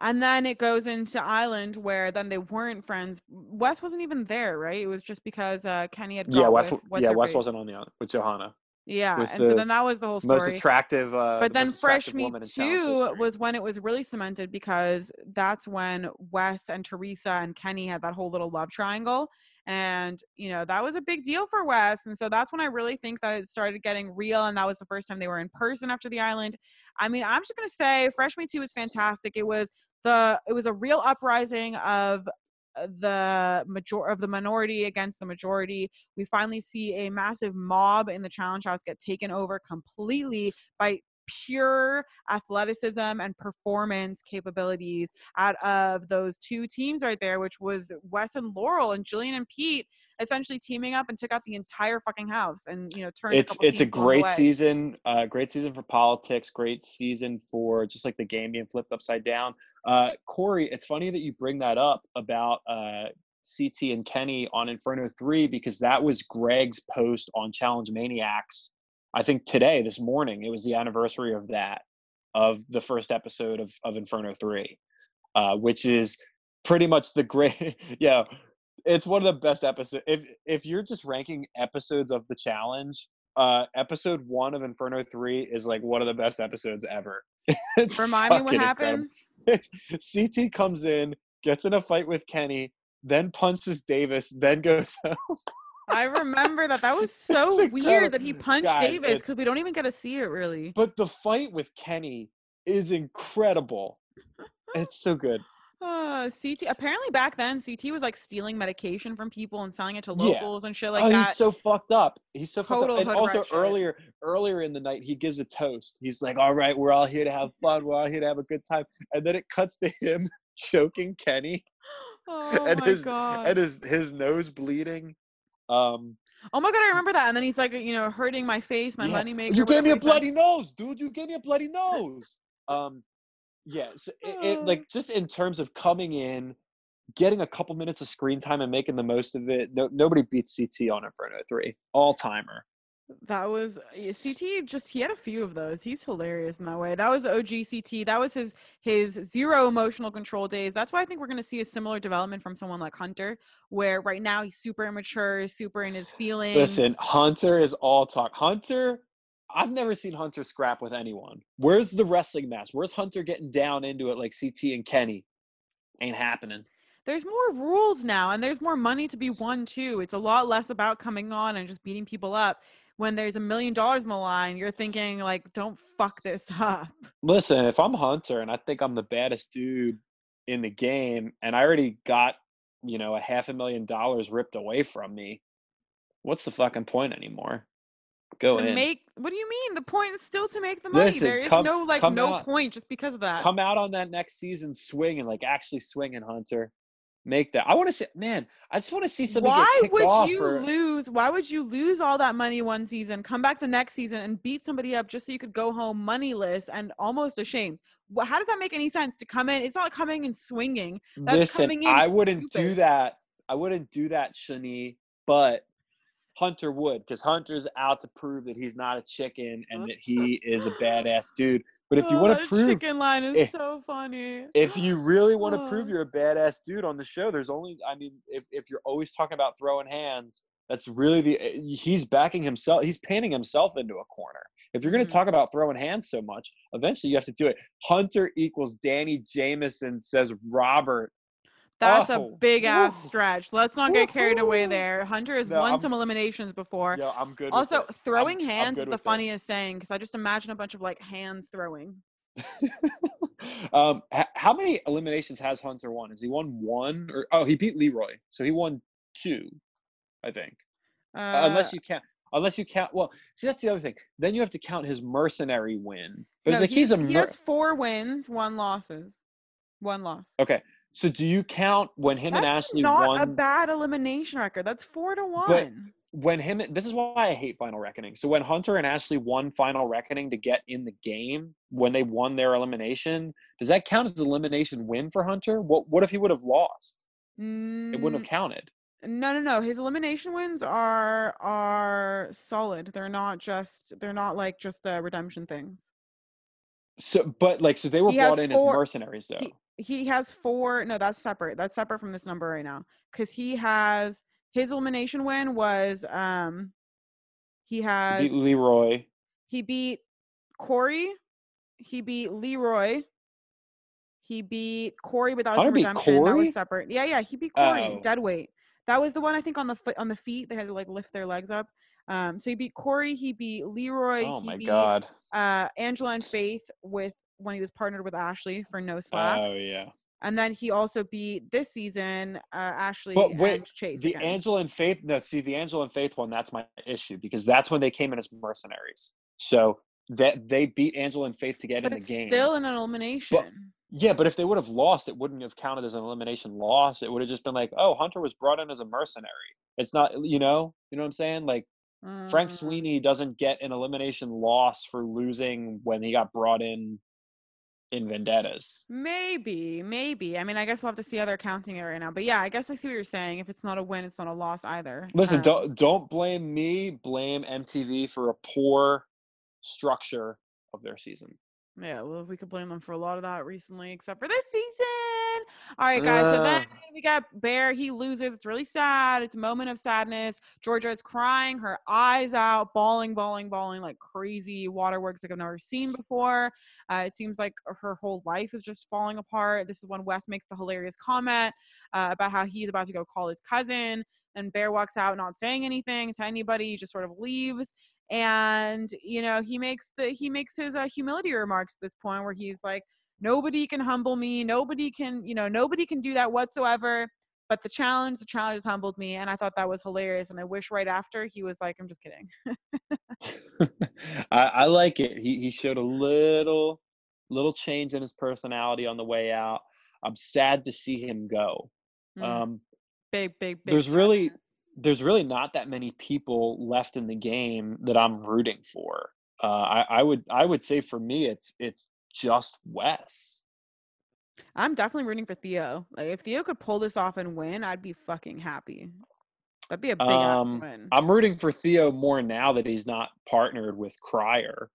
And then it goes into Island where then they weren't friends. Wes wasn't even there, right? It was just because uh, Kenny had Yeah. Wes. with, Yeah. Wes wasn't on the island with Johanna. Yeah, and so then that was the whole story. Most attractive. Uh, but the then Fresh Meat 2 was when it was really cemented because that's when Wes and Theresa and Kenny had that whole little love triangle. And, you know, that was a big deal for Wes. And so that's when I really think that it started getting real. And that was the first time they were in person after the island. I mean, I'm just going to say Fresh Meat 2 was fantastic. It was the, it was a real uprising of the major of the minority against the majority. We finally see a massive mob in the challenge house get taken over completely by pure athleticism and performance capabilities out of those two teams right there, which was Wes and Laurel and Jillian and Pete essentially teaming up and took out the entire fucking house and you know turned. it's a it's a teams along the great season uh great season for politics great season for just like the game being flipped upside down uh corey it's funny that you bring that up about uh ct and kenny on inferno 3 because that was greg's post on challenge maniacs i think today this morning it was the anniversary of that of the first episode of of inferno 3 uh which is pretty much the great yeah it's one of the best episodes. If if you're just ranking episodes of the challenge, uh, episode one of Inferno three is like one of the best episodes ever. it's Remind me what happened. It's CT comes in, gets in a fight with Kenny, then punches Davis, then goes home. I remember that. That was so weird that he punched Guys, Davis because we don't even get to see it really. But the fight with Kenny is incredible. It's so good. Uh, CT apparently back then CT was like stealing medication from people and selling it to Yeah. locals and shit like oh, that. he's so fucked up. He's so Total fucked up. And also shit. earlier, earlier in the night, he gives a toast. He's like, "All right, we're all here to have fun. We're all here to have a good time." And then it cuts to him choking Kenny oh and my his god. and his his nose bleeding. Um, Oh my god, I remember that. And then he's like, you know, hurting my face, my yeah. money maker. You gave me a whatever he said. bloody nose, dude. You gave me a bloody nose. Um, yes, it, it, Uh. like just in terms of coming in, getting a couple minutes of screen time and making the most of it. No, nobody beats CT on Inferno three, all timer. That was CT. Just he had a few of those. He's hilarious in that way. That was OG CT. That was his his zero emotional control days. That's why I think we're gonna see a similar development from someone like Hunter, where right now he's super immature, super in his feelings. Listen, Hunter is all talk. Hunter, I've never seen Hunter scrap with anyone. Where's the wrestling match? Where's Hunter getting down into it like CT and Kenny? Ain't happening. there's more rules now, and there's more money to be won too. It's a lot less about coming on and just beating people up. When there's a million dollars in the line, you're thinking like, don't fuck this up. Listen, if I'm Hunter and I think I'm the baddest dude in the game, and I already got, you know, a half a million dollars ripped away from me, what's the fucking point anymore? Go to in. make what do you mean? The point is still to make the money. Listen, there is come- no like no out- point just because of that. Come out on that next season swinging, like actually swinging, Hunter. Make that. I want to see, man. I just want to see something. why get would off you or- lose why would you lose all that money one season come back the next season and beat somebody up just so you could go home moneyless and almost ashamed how does that make any sense to come in it's not coming and swinging That's Listen, coming in I wouldn't do that. I wouldn't do that, Shani, but Hunter would because Hunter's out to prove that he's not a chicken and that he is a badass dude. But if you Oh, want to prove, chicken line is if- so funny if you really want to prove Oh. you're a badass dude on the show, there's only, I mean, if, if you're always talking about throwing hands, That's really the eh, he's backing himself. He's painting himself into a corner. If you're going to Mhm. talk about throwing hands so much, eventually you have to do it. Hunter equals Danny Jamieson says Robert. That's a Oh, big ass woo. stretch. Let's not get carried away there. Hunter has No, won I'm- some eliminations before. Yeah, I'm good. also, throwing I'm- I'm hands is the it. funniest saying because I just imagine a bunch of like hands throwing. um, h- how many eliminations has Hunter won? Has he won one or oh he beat Leroy, so he won two, I think. Uh, unless you count, unless you count. Well, see that's the other thing. Then you have to count his mercenary win. But no, it's like he's a he has four wins, one losses, one loss. okay. So do you count when him and That's Ashley not won? a bad elimination record. That's four to one. But when him this is why I hate Final Reckoning. So when Hunter and Ashley won Final Reckoning to get in the game, when they won their elimination, does that count as elimination win for Hunter? What what if he would have lost? It wouldn't have counted. Mm, No, no, no. His elimination wins are are solid. They're not just they're not like just uh, redemption things. So but like so they were He brought in four- as mercenaries though. He, he has four. No, that's separate. That's separate from this number right now. Because he has his elimination win was um he has beat Leroy. he beat Corey, he beat Leroy, he beat Corey, but that was redemption. That was separate. Yeah, yeah, he beat Corey Oh. dead weight. That was the one I think on the foot on the feet. They had to like lift their legs up. Um, so he beat Corey, he beat Leroy, Oh he my beat god. uh Angela and Faith with when he was partnered with Ashley for no slack. Oh yeah. And then he also beat this season uh, Ashley But wait, and Chase. The again. Angela and Faith, no, see the Angela and Faith one, that's my issue because that's when they came in as mercenaries. So that they beat Angela and Faith to get but in the game. still an elimination. yeah, but if they would have lost, it wouldn't have counted as an elimination loss. It would have just been like, oh, Hunter was brought in as a mercenary. It's not, you know, you know what I'm saying? Like Frank Mm, Sweeney doesn't get an elimination loss for losing when he got brought in in vendettas. Maybe, maybe. I mean, I guess we'll have to see how they're counting it right now. But yeah, I guess I see what you're saying. If it's not a win, it's not a loss either. Listen, Um, don't don't blame me. Blame MTV for a poor structure of their season. Yeah, well, we could blame them for a lot of that recently, except for this season. All right, guys. So then we got Bear. He loses. It's really sad. It's a moment of sadness. Georgia is crying, her eyes out, bawling, bawling, bawling like crazy waterworks like I've never seen before. Uh, it seems like her whole life is just falling apart. This is when Wes makes the hilarious comment uh, about how he's about to go call his cousin. And Bear walks out, not saying anything to anybody, he just sort of leaves and you know he makes the he makes his uh, humility remarks at this point where he's like nobody can humble me nobody can you know nobody can do that whatsoever but the challenge the challenge has humbled me and i thought that was hilarious and i wish right after he was like i'm just kidding I, I like it. He he showed a little little change in his personality on the way out. I'm sad to see him go. Mm, Um, big big big there's really there's really not that many people left in the game that I'm rooting for. Uh, I, I would I would say for me it's it's just Wes. i'm definitely rooting for theo like if theo could pull this off and win i'd be fucking happy that'd be a big Um, win I'm rooting for Theo more now that he's not partnered with Crier.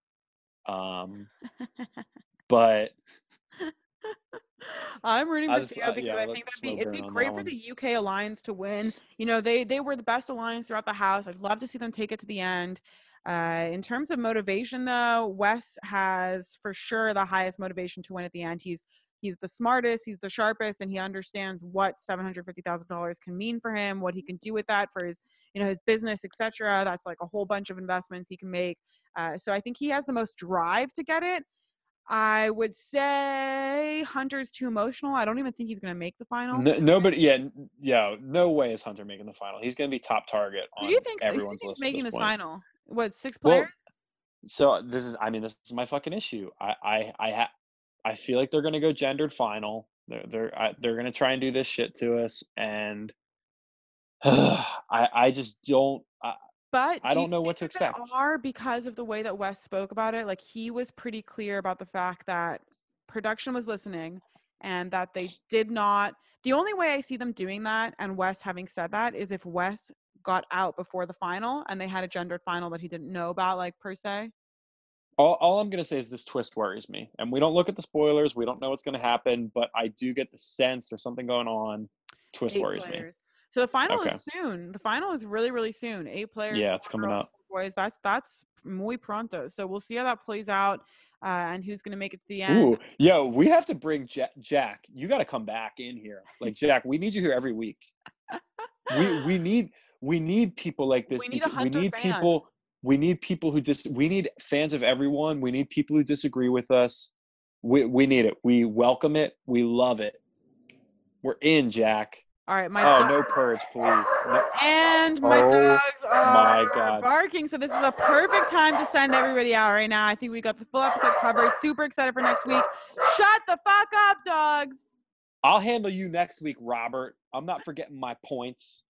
Um, but I'm rooting for Theo uh, because yeah, I think that'd be it'd be great for the UK alliance to win. You know, they they were the best alliance throughout the house. I'd love to see them take it to the end. Uh, in terms of motivation, though, Wes has for sure the highest motivation to win at the end. He's he's the smartest, he's the sharpest, and he understands what seven hundred fifty thousand dollars can mean for him, what he can do with that for his you know his business, etc. That's like a whole bunch of investments he can make. Uh, so I think he has the most drive to get it. I would say Hunter's too emotional. I don't even think he's going to make the final. no, nobody, yeah, yeah, no way is Hunter making the final. He's going to be top target Who do you think? Who do you everyone's list. making this this point. final? What six Well, players? So this is, I mean, this is my fucking issue. I, I, I ha- I feel like they're gonna go gendered final. They're, they're, I, they're gonna try and do this shit to us, and I, I just don't. I, But I do don't know what to expect. Are because of the way that Wes spoke about it. Like he was pretty clear about the fact that production was listening and that they did not. The only way I see them doing that, and Wes having said that, is if Wes got out before the final and they had a gendered final that he didn't know about, like per se. all, all I'm gonna say is this twist worries me, and we don't look at the spoilers. We don't know what's gonna happen, but I do get the sense there's something going on. Twist eight worries me. So the final Okay. is soon. The final is really, really soon. Eight players. Yeah, it's coming girls, up. Boys, that's that's muy pronto. So we'll see how that plays out, uh, and who's gonna make it to the end. Ooh, yo, we have to bring Jack. Jack, you got to come back in here. Like Jack, we need you here every week. We we need we need people like this. We need a we need fan. people. We need people who dis. We need fans of everyone. We need people who disagree with us. We we need it. We welcome it. We love it. We're in, Jack. All right, my Oh, dog- no purge, please. No- and my Oh dogs my are God. barking. So this is a perfect time to send everybody out right now. I think we got the full episode covered. Super excited for next week. Shut the fuck up, dogs. I'll handle you next week, Robert. I'm not forgetting my points.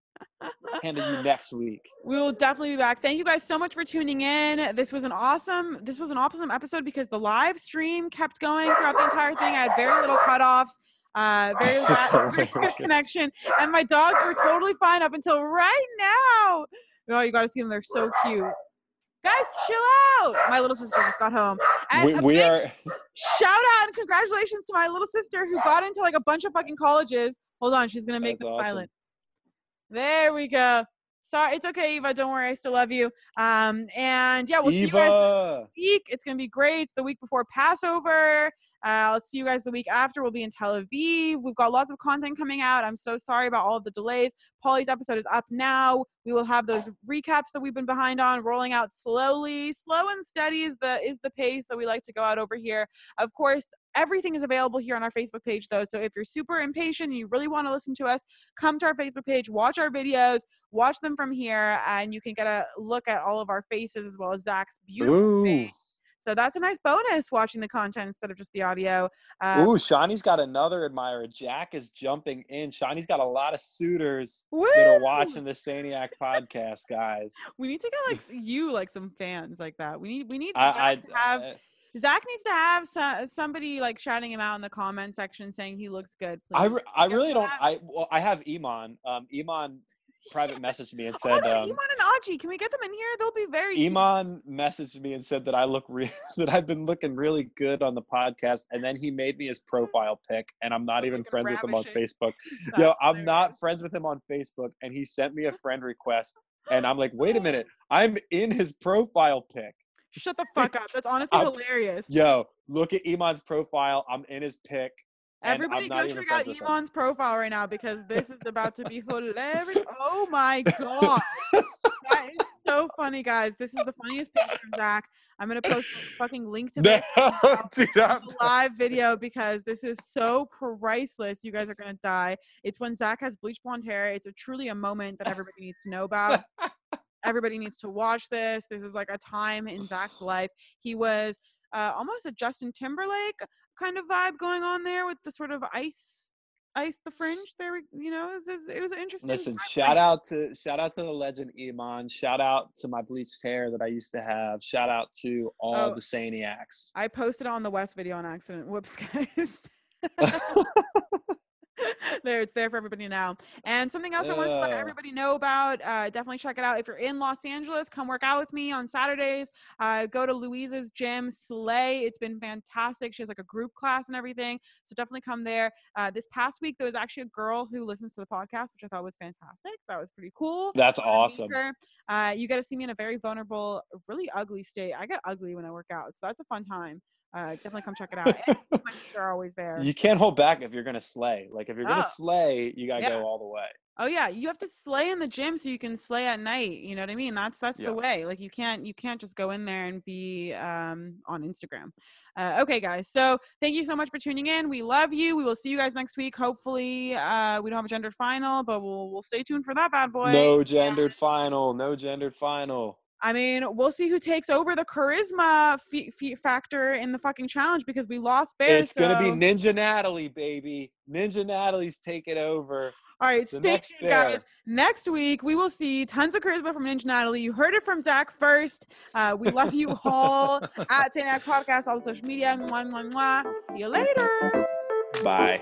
Handle you next week. We will definitely be back. Thank you guys so much for tuning in. This was an awesome. This was an awesome episode because the live stream kept going throughout the entire thing. I had very little cutoffs, uh, very, good connection, and my dogs were totally fine up until right now. Oh, you got to see them. They're so cute. Guys, chill out. My little sister just got home. And We, we are. shout out and congratulations to my little sister who got into like a bunch of fucking colleges. Hold on, she's gonna make That's them awesome. silent. There we go. Sorry, it's okay, Eva. Don't worry, I still love you. Um, and yeah, we'll see you guys next week. It's gonna be great. It's the week before Passover. I'll see you guys the week after. We'll be in Tel Aviv. We've got lots of content coming out. I'm so sorry about all the delays. Paulie's episode is up now. We will have those recaps that we've been behind on rolling out slowly. Slow and steady is the is the pace that we like to go out over here. Of course, everything is available here on our Facebook page though. So if you're super impatient and you really want to listen to us, come to our Facebook page, watch our videos, watch them from here, and you can get a look at all of our faces as well as Zach's beautiful Ooh. face. So that's a nice bonus watching the content instead of just the audio. Uh, Ooh, Shawnee's got another admirer. Jack is jumping in. Shawnee's got a lot of suitors woo! that are watching the Saniac podcast, guys. We need to get like you like some fans like that. We need we need I, to have I, Zach needs to have so, somebody like shouting him out in the comment section saying he looks good. Please. I, re- I really don't. that. I well, I have Iman. Um, Iman private messaged me and Oh said, God, um, Iman and Aji, can we get them in here? They'll be very. Iman messaged me and said that I look re- that I've been looking really good on the podcast, and then he made me his profile pic, and I'm not even friends with him on. Facebook. Yo, I'm not friends with him on Facebook, and he sent me a friend request, and I'm like, wait a minute, I'm in his profile pic. Shut the fuck up. That's honestly I'm- hilarious. Yo, look at Iman's profile. I'm in his pic. Everybody go check out friends with him. Iman's profile right now because this is about to be hilarious. Oh my god. that is so funny, guys. This is the funniest picture of Zach. I'm gonna post a fucking link to this No, dude, I'm the live video because this is so priceless. You guys are gonna die. It's when Zach has bleach blonde hair. It's a truly a moment that everybody needs to know about. everybody needs to watch this. This is like a time in Zach's life. He was uh, almost a Justin Timberlake kind of vibe going on there with the sort of ice, ice the fringe. There, we, you know, it was, it was an interesting. Listen, vibe shout out to shout out to the legend Iman. Shout out to my bleached hair that I used to have. Shout out to all Oh. the Saniacs. I posted on the West video on accident. Whoops, guys. there, it's there for everybody now. And something else I wanted to let Uh. everybody know about. Uh, definitely check it out. If you're in Los Angeles, come work out with me on Saturdays. Uh, go to Louisa's gym, Slay. It's been fantastic. She has like a group class and everything. So definitely come there. Uh, this past week, there was actually a girl who listens to the podcast, which I thought was fantastic. That was pretty cool. That's awesome. Uh, you get to see me in a very vulnerable, really ugly state. I get ugly when I work out, so that's a fun time. Uh, definitely come check it out. And are always there. You can't hold back if you're gonna slay. Like if you're gonna Oh. slay, you gotta Yeah. go all the way. Oh yeah, you have to slay in the gym so you can slay at night. You know what I mean? That's that's Yeah. the way. Like you can't you can't just go in there and be um, on Instagram. Uh, okay, guys. So thank you so much for tuning in. We love you. We will see you guys next week. Hopefully, uh, we don't have a gendered final, but we'll we'll stay tuned for that bad boy. No gendered final. No gendered final. I mean, we'll see who takes over the charisma factor in the fucking challenge because we lost Bear. It's gonna be Ninja Natalie, baby. Ninja Natalie's taking over. All right, stay next tuned, guys. Bear. Next week, we will see tons of charisma from Ninja Natalie. You heard it from Zach first. Uh, we love you all at Danac Podcast, all the social media. Mwah, mwah, mwah. See you later. Bye.